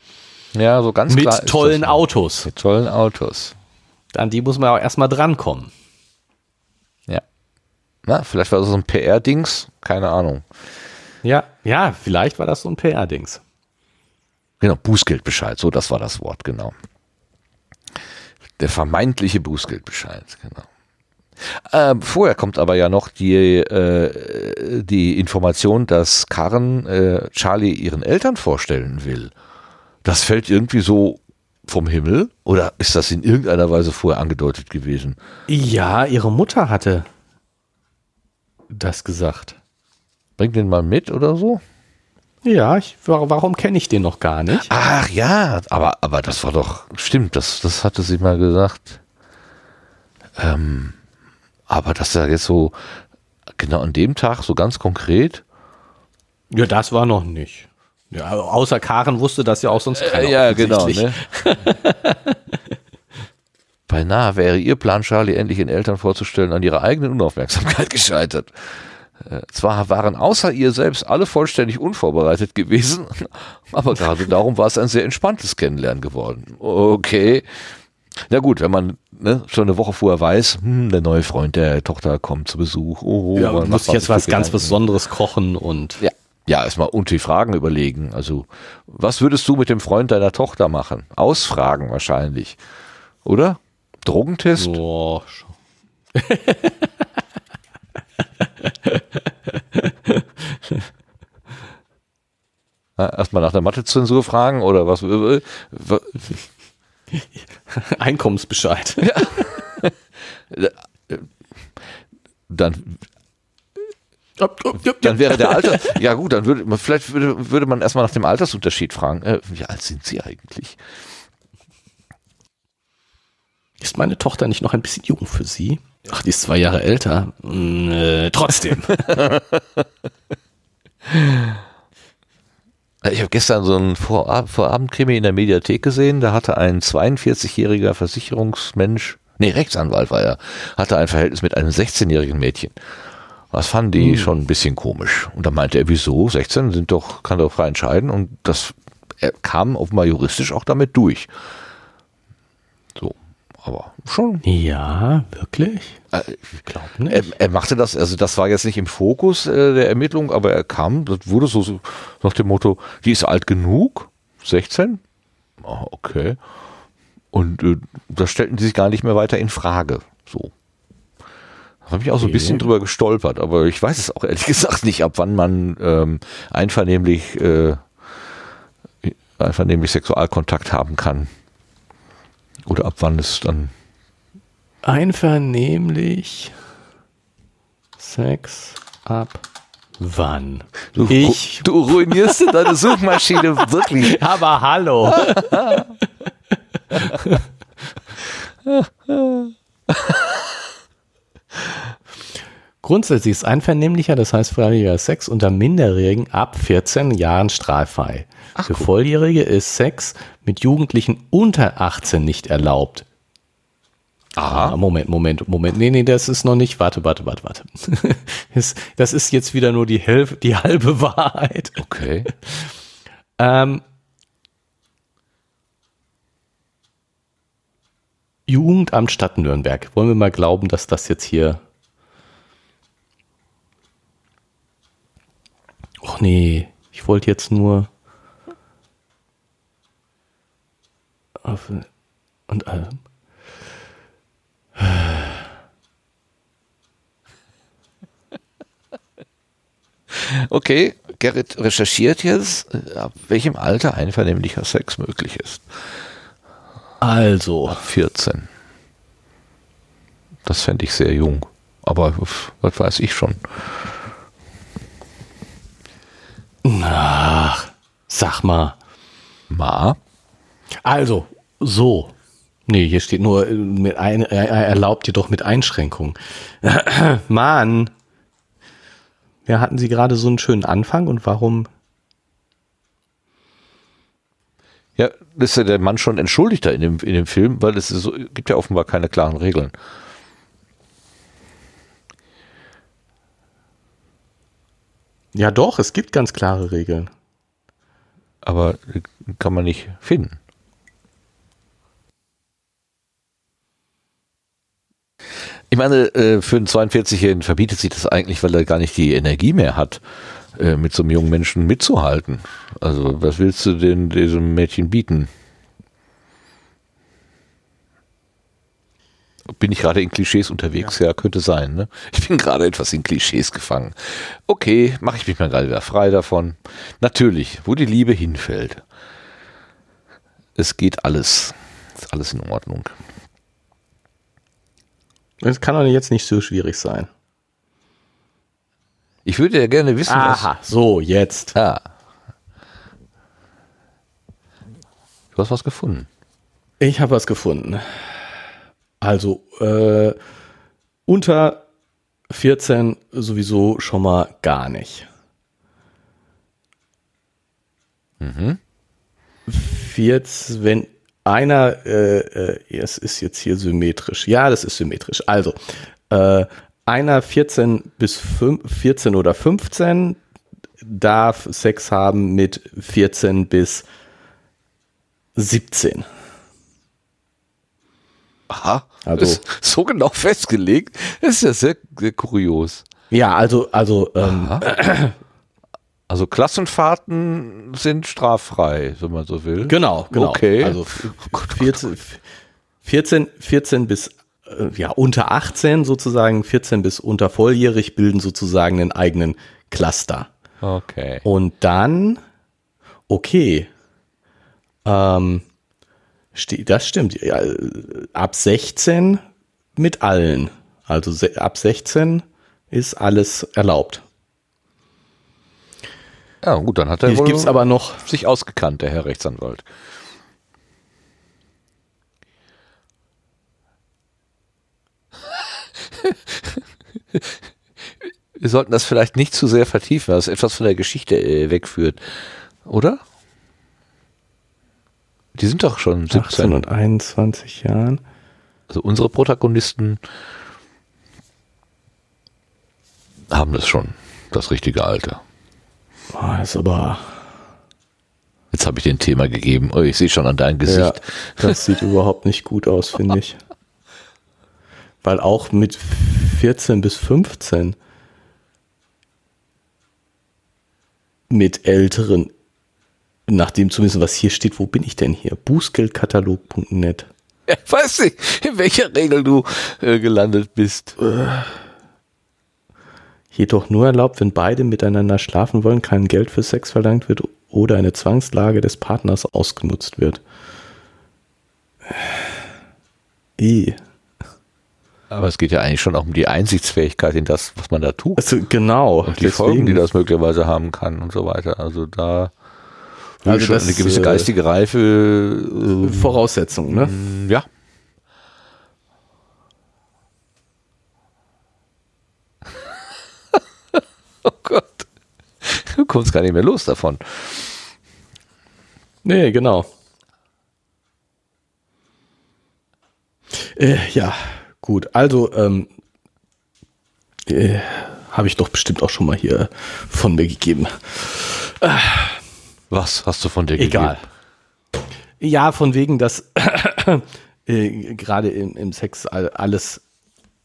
Ja, so ganz mit klar. Mit tollen Autos. Mit tollen Autos. An die muss man auch erstmal drankommen. Ja. Na, vielleicht war das so ein PR-Dings, keine Ahnung. Ja, ja, vielleicht war das so ein PR-Dings. Genau, Bußgeldbescheid, so das war das Wort, genau. Der vermeintliche Bußgeldbescheid, genau. Ähm, vorher kommt aber ja noch die, äh, die Information, dass Karen äh, Charlie ihren Eltern vorstellen will. Das fällt irgendwie so vom Himmel oder ist das in irgendeiner Weise vorher angedeutet gewesen? Ja, ihre Mutter hatte das gesagt. Bring den mal mit oder so? Ja, ich, warum kenne ich den noch gar nicht? Ach ja, aber, aber das war doch, stimmt, das, das hatte sie mal gesagt. Ähm, aber dass er jetzt so, genau an dem Tag, so ganz konkret. Ja, das war noch nicht. Ja, außer Karen wusste das ja auch sonst keiner. Äh, ja, genau. Ne? Beinahe wäre ihr Plan, Charlie endlich den Eltern vorzustellen, an ihrer eigenen Unaufmerksamkeit gescheitert. Äh, zwar waren außer ihr selbst alle vollständig unvorbereitet gewesen, aber gerade darum war es ein sehr entspanntes Kennenlernen geworden. Okay. Na gut, wenn man ne, schon eine Woche vorher weiß, hm, der neue Freund der Tochter kommt zu Besuch. Oh, ja, man muss jetzt was ganz Besonderes kochen und. Ja. Ja, erstmal und die Fragen überlegen. Also, was würdest du mit dem Freund deiner Tochter machen? Ausfragen wahrscheinlich. Oder? Drogentest? Boah. Erstmal nach der Mathezensur fragen oder was? Einkommensbescheid. Ja. Dann dann wäre der Alter, ja gut, dann würde man, vielleicht würde, würde man erstmal nach dem Altersunterschied fragen. Äh, wie alt sind Sie eigentlich? Ist meine Tochter nicht noch ein bisschen jung für Sie? Ach, die ist zwei Jahre älter. Hm, äh, trotzdem. Ich habe gestern so einen Vorab Vorabendkrimi in der Mediathek gesehen. Da hatte ein 42-jähriger Versicherungsmensch, nee, Rechtsanwalt war er, hatte ein Verhältnis mit einem 16-jährigen Mädchen. Das fanden die hm. schon ein bisschen komisch. Und da meinte er, wieso? 16 sind doch, kann doch frei entscheiden. Und das er kam offenbar juristisch auch damit durch. Aber schon. Ja, wirklich? Äh, ich glaube nicht. Er, er, machte das, also das war jetzt nicht im Fokus äh, der Ermittlung, aber er kam, das wurde so, so nach dem Motto, die ist alt genug, 16? Oh, ah, okay. Und äh, da stellten die sich gar nicht mehr weiter in Frage. So. Da habe ich auch so ein bisschen drüber gestolpert, aber ich weiß es auch ehrlich gesagt nicht, ab wann man ähm, einvernehmlich, äh, einvernehmlich Sexualkontakt haben kann. Oder ab wann ist dann? Einvernehmlich Sex ab wann? Du, ich. Du ruinierst deine Suchmaschine wirklich. Aber hallo. Grundsätzlich ist einvernehmlicher, das heißt freiwilliger Sex unter Minderjährigen ab 14 Jahren straffrei. Ach, Für Volljährige ist Sex mit Jugendlichen unter 18 nicht erlaubt. Aha. Ah, Moment, Moment, Moment. Nee, nee, das ist noch nicht. Warte, warte, warte, warte. das ist jetzt wieder nur die, Hälfte, die halbe Wahrheit. Okay. ähm, Jugendamt Stadt Nürnberg. Wollen wir mal glauben, dass das jetzt hier. Och nee, ich wollte jetzt nur. Und allem. Okay, Gerrit recherchiert jetzt, äh, ab welchem Alter einvernehmlicher Sex möglich ist. Also. 14. Das fände ich sehr jung. Aber was weiß ich schon. Ach, sag mal. Ma? Also, so. Nee, hier steht nur, äh, mit ein, er erlaubt jedoch mit Einschränkungen. Mann. Ja, hatten Sie gerade so einen schönen Anfang und warum? Ja, ist ja der Mann schon entschuldigter in dem, in dem Film, weil es so, gibt ja offenbar keine klaren Regeln. Ja, doch, es gibt ganz klare Regeln. Aber kann man nicht finden. Ich meine, äh, für einen 42-Jährigen verbietet sich das eigentlich, weil er gar nicht die Energie mehr hat, äh, mit so einem jungen Menschen mitzuhalten. Also, was willst du denn diesem Mädchen bieten? Bin ich gerade in Klischees unterwegs? Ja, ja könnte sein. Ne? Ich bin gerade etwas in Klischees gefangen. Okay, mache ich mich mal gerade wieder frei davon. Natürlich, wo die Liebe hinfällt. Es geht alles. Ist alles in Ordnung. Das kann doch jetzt nicht so schwierig sein. Ich würde ja gerne wissen, Aha, was. so, jetzt. Ah. Du hast was gefunden. Ich habe was gefunden. Also, äh, unter 14 sowieso schon mal gar nicht. Mhm. 14, wenn einer, äh, äh, es ist jetzt hier symmetrisch. Ja, das ist symmetrisch. Also, äh, einer 14 bis 5, 14 oder 15 darf Sex haben mit 14 bis 17. Aha. Also so genau festgelegt. Das ist ja sehr, sehr kurios. Ja, also, also, ähm, also Klassenfahrten sind straffrei, wenn man so will. Genau, genau. Okay. Also 14, 14, 14 bis äh, ja, unter 18 sozusagen, 14 bis unter volljährig bilden sozusagen einen eigenen Cluster. Okay. Und dann, okay, ähm, das stimmt, ja, ab 16 mit allen. Also ab 16 ist alles erlaubt. Ja, gut, dann hat er Hier gibt's aber noch sich ausgekannt, der Herr Rechtsanwalt. Wir sollten das vielleicht nicht zu sehr vertiefen, weil es etwas von der Geschichte äh, wegführt, oder? Die sind doch schon 17 18 und 21 Jahren. Also unsere Protagonisten haben das schon, das richtige Alter. Oh, ist aber. Jetzt habe ich den Thema gegeben. Oh, ich sehe schon an deinem Gesicht. Ja, das sieht überhaupt nicht gut aus, finde ich. Weil auch mit 14 bis 15 mit älteren, nachdem zumindest was hier steht, wo bin ich denn hier? Bußgeldkatalog.net. Ja, weiß nicht, in welcher Regel du äh, gelandet bist. Äh. Jedoch nur erlaubt, wenn beide miteinander schlafen wollen, kein Geld für Sex verlangt wird oder eine Zwangslage des Partners ausgenutzt wird. I. Aber es geht ja eigentlich schon auch um die Einsichtsfähigkeit in das, was man da tut. Also genau. Und die deswegen. Folgen, die das möglicherweise haben kann und so weiter. Also da also schon eine gewisse äh, geistige Reife. Äh, Voraussetzung, ne? Ja. Du kommst gar nicht mehr los davon. Nee, genau. Äh, ja, Gut, also ähm, äh, habe ich doch bestimmt auch schon mal hier von mir gegeben. Äh, Was hast du von dir egal. gegeben? Egal. Ja, von wegen, dass äh, gerade im, im Sex alles,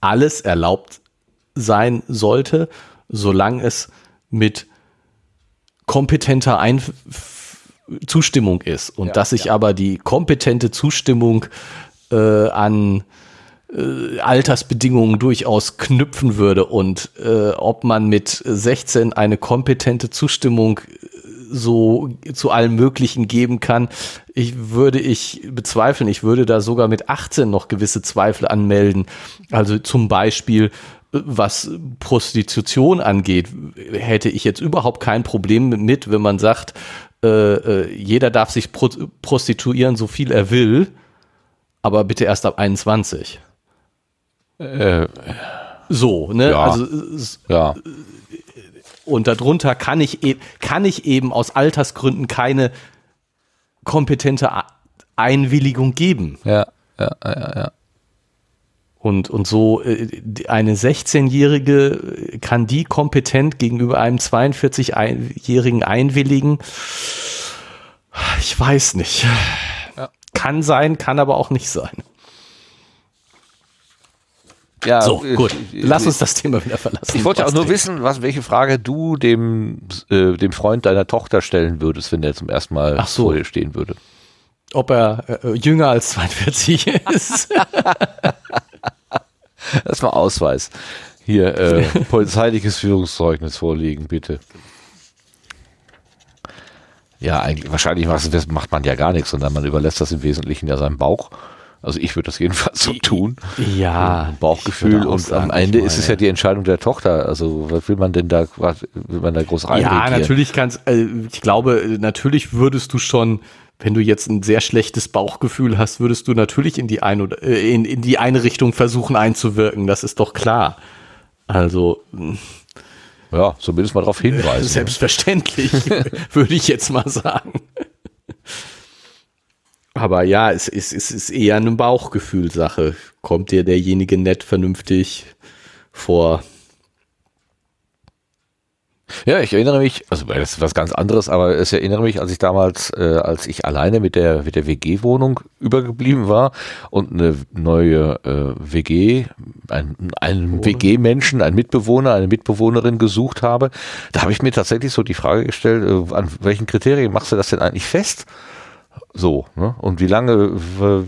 alles erlaubt sein sollte, solange es mit kompetenter Einf Zustimmung ist. Und ja, dass ich ja. aber die kompetente Zustimmung äh, an äh, Altersbedingungen durchaus knüpfen würde und äh, ob man mit 16 eine kompetente Zustimmung äh, so zu allem Möglichen geben kann, ich würde ich bezweifeln. Ich würde da sogar mit 18 noch gewisse Zweifel anmelden. Also zum Beispiel, was Prostitution angeht, hätte ich jetzt überhaupt kein Problem mit, wenn man sagt, äh, jeder darf sich pro prostituieren, so viel er will, aber bitte erst ab 21. Äh, so, ne? Ja, also ja. Und darunter kann ich, e kann ich eben aus Altersgründen keine kompetente Einwilligung geben. Ja, ja, ja, ja. Und, und so äh, eine 16-Jährige kann die kompetent gegenüber einem 42-Jährigen einwilligen. Ich weiß nicht. Ja. Kann sein, kann aber auch nicht sein. Ja, so, gut. Lass uns das Thema wieder verlassen. Ich wollte auch nur wissen, was, welche Frage du dem, äh, dem Freund deiner Tochter stellen würdest, wenn der zum ersten Mal Ach so. vor dir stehen würde. Ob er äh, jünger als 42 ist. Lass mal Ausweis. Hier, äh, polizeiliches Führungszeugnis vorlegen, bitte. Ja, eigentlich, wahrscheinlich macht man ja gar nichts, sondern man überlässt das im Wesentlichen ja seinem Bauch. Also ich würde das jedenfalls so tun. Ja. Bauchgefühl und sagen, am Ende ist es ja die Entscheidung der Tochter. Also was will man denn da, was will man da groß rein? Ja, natürlich kannst, äh, ich glaube, natürlich würdest du schon, wenn du jetzt ein sehr schlechtes Bauchgefühl hast, würdest du natürlich in die eine oder äh, in, in die eine Richtung versuchen einzuwirken. Das ist doch klar. Also ja, zumindest mal darauf hinweisen. Ne? Selbstverständlich, würde ich jetzt mal sagen. Aber ja, es ist, es ist eher eine Bauchgefühlsache. Kommt dir derjenige nett vernünftig vor Ja, ich erinnere mich, also das ist was ganz anderes, aber ich erinnere mich, als ich damals, äh, als ich alleine mit der mit der WG-Wohnung übergeblieben war und eine neue äh, WG, ein, einen WG-Menschen, einen Mitbewohner, eine Mitbewohnerin gesucht habe, da habe ich mir tatsächlich so die Frage gestellt, äh, an welchen Kriterien machst du das denn eigentlich fest? So, ne? Und wie lange,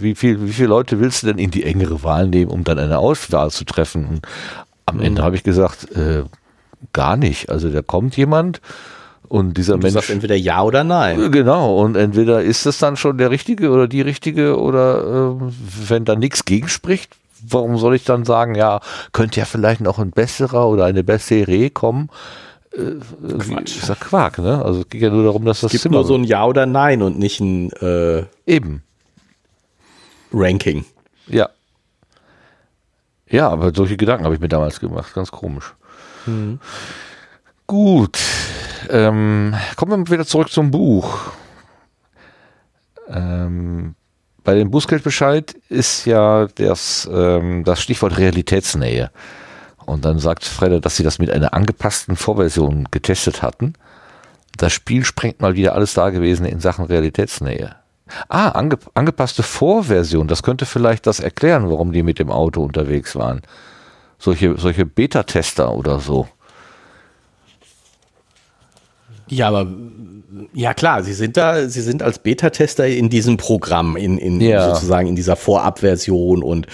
wie viel, wie viele Leute willst du denn in die engere Wahl nehmen, um dann eine Auswahl zu treffen? Und am Mhm. Ende habe ich gesagt, äh, gar nicht. Also da kommt jemand und dieser Du Mensch. sagst entweder ja oder nein. Genau, und entweder ist es dann schon der Richtige oder die Richtige oder äh, wenn da nichts gegenspricht, warum soll ich dann sagen, ja, könnte ja vielleicht noch ein besserer oder eine bessere kommen? Äh, Quatsch. Ist ja Quark, ne? Also es geht ja nur darum, dass das Es gibt Zimmer nur so ein Ja oder Nein und nicht ein äh, eben. Ranking. Ja. Ja, aber solche Gedanken habe ich mir damals gemacht. Ganz komisch. Gut. Ähm, kommen wir wieder zurück zum Buch. Ähm, bei dem Bußgeldbescheid ist ja das, ähm, das Stichwort Realitätsnähe. Und dann sagt Fredde, dass sie das mit einer angepassten Vorversion getestet hatten. Das Spiel sprengt mal wieder alles Dagewesene in Sachen Realitätsnähe. Ah, ange angepasste Vorversion. Das könnte vielleicht das erklären, warum die mit dem Auto unterwegs waren. Solche, solche Beta-Tester oder so. Ja, aber ja klar, sie sind da, sie sind als Beta-Tester in diesem Programm, in, in Ja. sozusagen in dieser Vorabversion und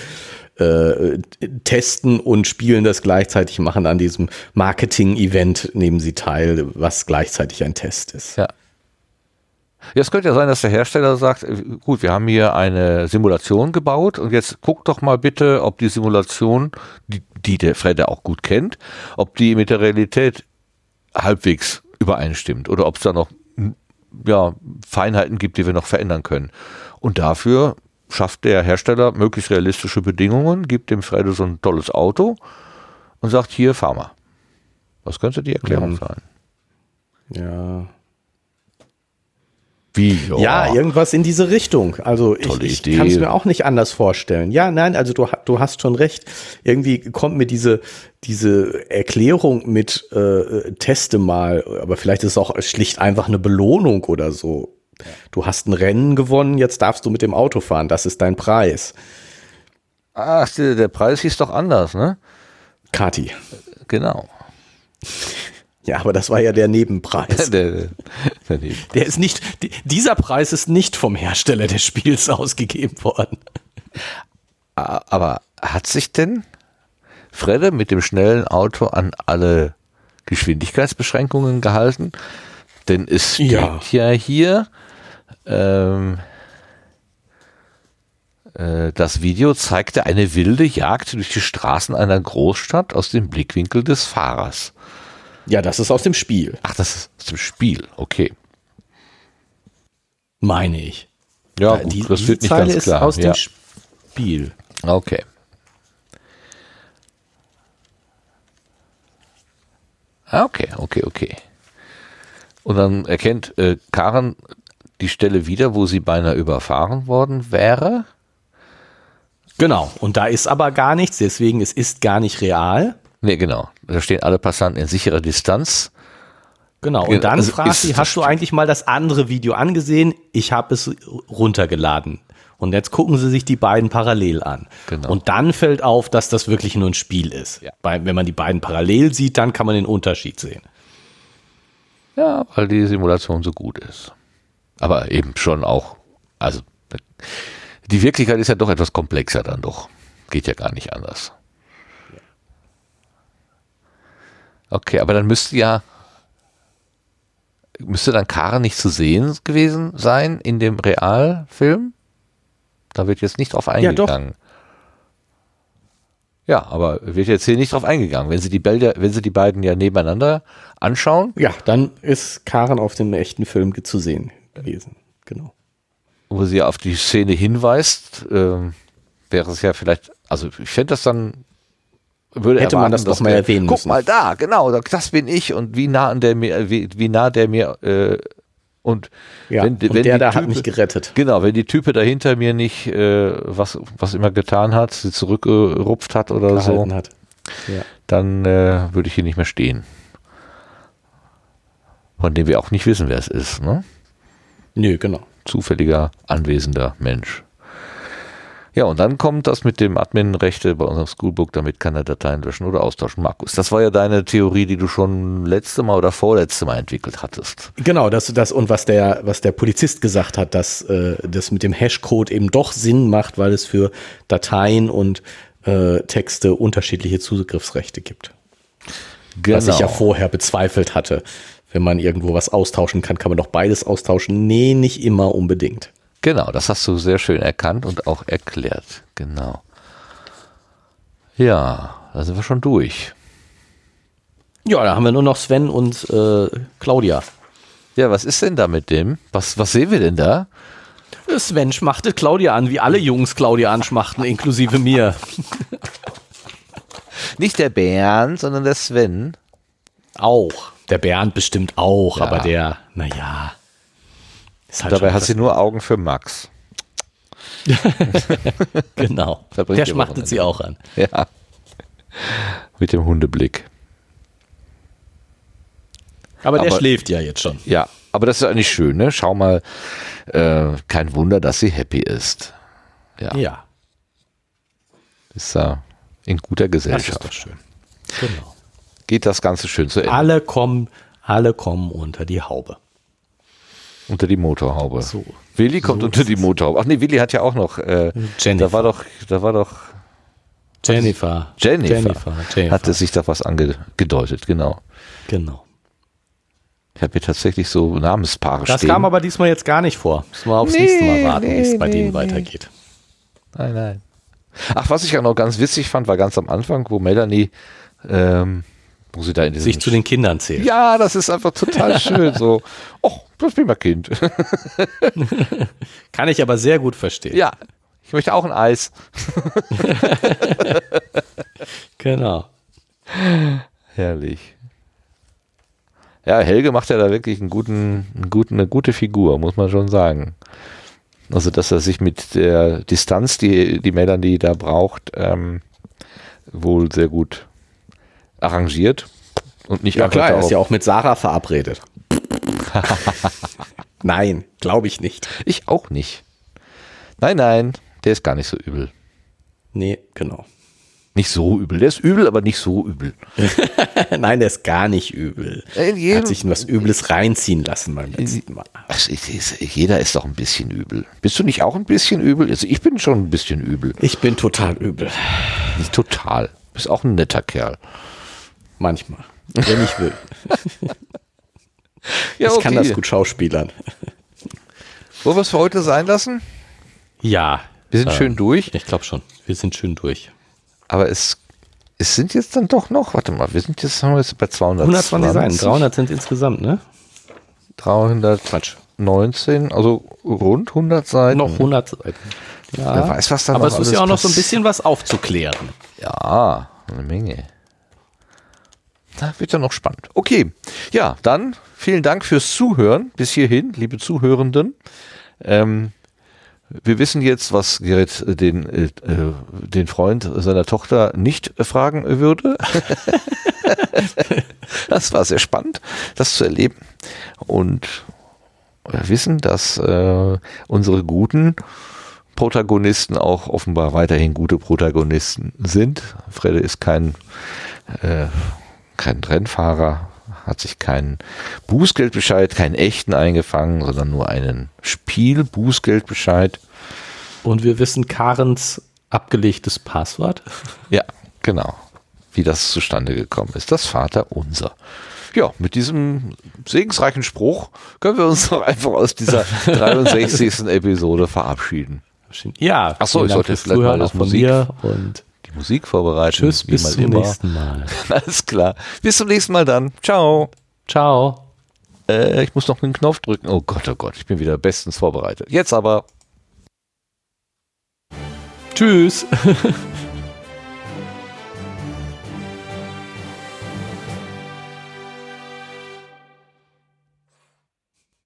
äh, testen und spielen das gleichzeitig, machen an diesem Marketing-Event nehmen sie teil, was gleichzeitig ein Test ist. Ja. Ja, es könnte ja sein, dass der Hersteller sagt, äh, gut, wir haben hier eine Simulation gebaut und jetzt guck doch mal bitte, ob die Simulation, die, die der Fredde auch gut kennt, ob die mit der Realität halbwegs übereinstimmt oder ob es da noch ja, Feinheiten gibt, die wir noch verändern können. Und dafür schafft der Hersteller möglichst realistische Bedingungen, gibt dem Fredde so ein tolles Auto und sagt, hier, fahr mal. Was könnte die Erklärung Mhm. sein? Ja. Wie? Ja, irgendwas in diese Richtung. Also ich, Tolle ich Idee. kann es mir auch nicht anders vorstellen. Ja, nein, also du, du hast schon recht. Irgendwie kommt mir diese, diese Erklärung mit äh, teste mal, aber vielleicht ist es auch schlicht einfach eine Belohnung oder so. Du hast ein Rennen gewonnen, jetzt darfst du mit dem Auto fahren, das ist dein Preis. Ach, der, der Preis hieß doch anders, ne? Kati. Genau. Ja, aber das war ja der Nebenpreis. der, daneben. Der ist nicht, di- dieser Preis ist nicht vom Hersteller des Spiels ausgegeben worden. Aber hat sich denn Fredde mit dem schnellen Auto an alle Geschwindigkeitsbeschränkungen gehalten? Denn es steht Ja. ja, hier, ähm, äh, das Video zeigte eine wilde Jagd durch die Straßen einer Großstadt aus dem Blickwinkel des Fahrers. Ja, das ist aus dem Spiel, Ach, das ist aus dem Spiel, okay. meine ich. Ja, Ja, gut, die, das wird nicht Zeile ganz ist klar. aus ja. dem Spiel. Okay. Ah, Okay, okay, okay. Und dann erkennt äh, Karen die Stelle wieder, wo sie beinahe überfahren worden wäre. Genau. Und da ist aber gar nichts, deswegen es ist gar nicht real. Ne, genau. Da stehen alle Passanten in sicherer Distanz. Genau. Und dann also fragt sie, hast du eigentlich mal das andere Video angesehen? Ich habe es runtergeladen. Und jetzt gucken sie sich die beiden parallel an. Genau. Und dann fällt auf, dass das wirklich nur ein Spiel ist. Ja. Weil, wenn man die beiden parallel sieht, dann kann man den Unterschied sehen. Ja, weil die Simulation so gut ist. Aber eben schon auch, also die Wirklichkeit ist ja doch etwas komplexer dann doch. Geht ja gar nicht anders. Okay, aber dann müsste ja, müsste dann Karen nicht zu sehen gewesen sein in dem Realfilm? Da wird jetzt nicht drauf doch. eingegangen. Ja, aber wird jetzt hier nicht drauf eingegangen. Wenn Sie die Bilder, wenn Sie die beiden ja nebeneinander anschauen, Ja, dann ist Karen auf dem echten Film zu sehen gewesen. Genau. wo sie auf die Szene hinweist, ähm, wäre es ja vielleicht, also ich fände das dann, würde Hätte man erwarten, das doch mal erwähnen Guck müssen. mal da, genau, das bin ich und wie nah an der mir, wie, wie nah der mir äh, und Ja, wenn, und wenn der da hat Type- mich gerettet. Genau, wenn die Type da hinter mir nicht äh, was was immer getan hat, sie zurückgerupft hat oder so, hat. Ja. dann äh, würde ich hier nicht mehr stehen. Von dem wir auch nicht wissen, wer es ist. Ne? Nö, genau. Zufälliger, anwesender Mensch. Ja, und dann kommt das mit dem Admin-Rechte bei unserem Schoolbook, damit kann er Dateien löschen oder austauschen. Markus, das war ja deine Theorie, die du schon letzte Mal oder vorletzte Mal entwickelt hattest. Genau, das, das und was der, was der Polizist gesagt hat, dass äh, das mit dem Hashcode eben doch Sinn macht, weil es für Dateien und äh, Texte unterschiedliche Zugriffsrechte gibt. Genau. Was ich ja vorher bezweifelt hatte. Wenn man irgendwo was austauschen kann, kann man doch beides austauschen. Nee, nicht immer unbedingt. Genau, das hast du sehr schön erkannt und auch erklärt. Genau. Ja, da sind wir schon durch. Ja, da haben wir nur noch Sven und äh, Claudia. Ja, was ist denn da mit dem? Was, was sehen wir denn da? Sven schmachtet Claudia an, wie alle Jungs Claudia anschmachten, inklusive mir. Nicht der Bernd, sondern der Sven. Auch. Der Bernd bestimmt auch, ja. aber der, naja. Halt Dabei hat sie nur Augen für Max. genau. Der schmachtet sie auch an. Ja. Mit dem Hundeblick. Aber, aber der schläft ja jetzt schon. Ja, aber das ist eigentlich schön, ne? Schau mal, äh, kein Wunder, dass sie happy ist. Ja. Ja. Ist ja in guter Gesellschaft. Das ist doch schön. Genau. Geht das Ganze schön zu Ende. Alle kommen, alle kommen unter die Haube. Unter die Motorhaube. So. Willi kommt so unter die Motorhaube. Ach nee, Willi hat ja auch noch. Äh, Jennifer. Da war doch, da war doch. Jennifer. Jennifer. Jennifer. Jennifer. Hatte sich da was angedeutet, genau. Genau. Ich habe hier tatsächlich so Namenspaare das stehen. Das kam aber diesmal jetzt gar nicht vor. Müssen wir aufs nee, nächste Mal warten, nee, wie es bei nee, denen weitergeht. Nein, nein. Ach, was ich ja noch ganz witzig fand, war ganz am Anfang, wo Melanie ähm, wo sie da in sich zu den Kindern zählt. Ja, das ist einfach total schön. So, oh, das bin mein Kind. Kann ich aber sehr gut verstehen. Ja, ich möchte auch ein Eis. genau. Herrlich. Ja, Helge macht ja da wirklich einen guten, einen guten, eine gute Figur, muss man schon sagen. Also, dass er sich mit der Distanz, die die Melanie da braucht, ähm, wohl sehr gut arrangiert und nicht Ja klar, er ist ja auch mit Sarah verabredet. nein, glaube ich nicht. Ich auch nicht. Nein, nein, der ist gar nicht so übel. Nee, genau. Nicht so übel. Der ist übel, aber nicht so übel. Nein, der ist gar nicht übel. Er hat sich in was Übles reinziehen lassen beim letzten Mal. Also, jeder ist doch ein bisschen übel. Bist du nicht auch ein bisschen übel? Also ich bin schon ein bisschen übel. Ich bin total übel. Nicht total. Bist auch ein netter Kerl. Manchmal. Wenn ich will. ja, okay. Ich kann das gut schauspielern. Wollen wir es für heute sein lassen? Ja. Wir sind äh, schön durch. Ich glaube schon. Wir sind schön durch. Aber es, es sind jetzt dann doch noch, warte mal, wir sind jetzt, haben wir jetzt bei 200. 120 Seiten. 300 sind insgesamt, ne? 319, also rund 100 Seiten. Noch 100 Seiten. Ja. Wer weiß, was da Aber es ist ja auch noch so ein bisschen was aufzuklären. Ja, eine Menge. Da wird ja noch spannend. Okay, ja, dann vielen Dank fürs Zuhören bis hierhin, liebe Zuhörenden. Ähm, wir wissen jetzt, was Gerrit den, äh, den Freund seiner Tochter nicht fragen würde. das war sehr spannend, das zu erleben. Und wir wissen, dass äh, unsere guten Protagonisten auch offenbar weiterhin gute Protagonisten sind. Fredde ist kein äh, kein Rennfahrer, hat sich keinen Bußgeldbescheid, keinen echten eingefangen, sondern nur einen Spielbußgeldbescheid. Und wir wissen Karens abgelegtes Passwort. Ja, genau. Wie das zustande gekommen ist. Das Vater unser. Ja, mit diesem segensreichen Spruch können wir uns doch einfach aus dieser 63. Episode verabschieden. Ja, achso, ich sollte vielleicht mal das Musik und Musik vorbereiten. Tschüss, bis zum immer. nächsten Mal. Alles klar. Bis zum nächsten Mal dann. Ciao. Ciao. Äh, ich muss noch einen Knopf drücken. Oh Gott, oh Gott, ich bin wieder bestens vorbereitet. Jetzt aber. Tschüss.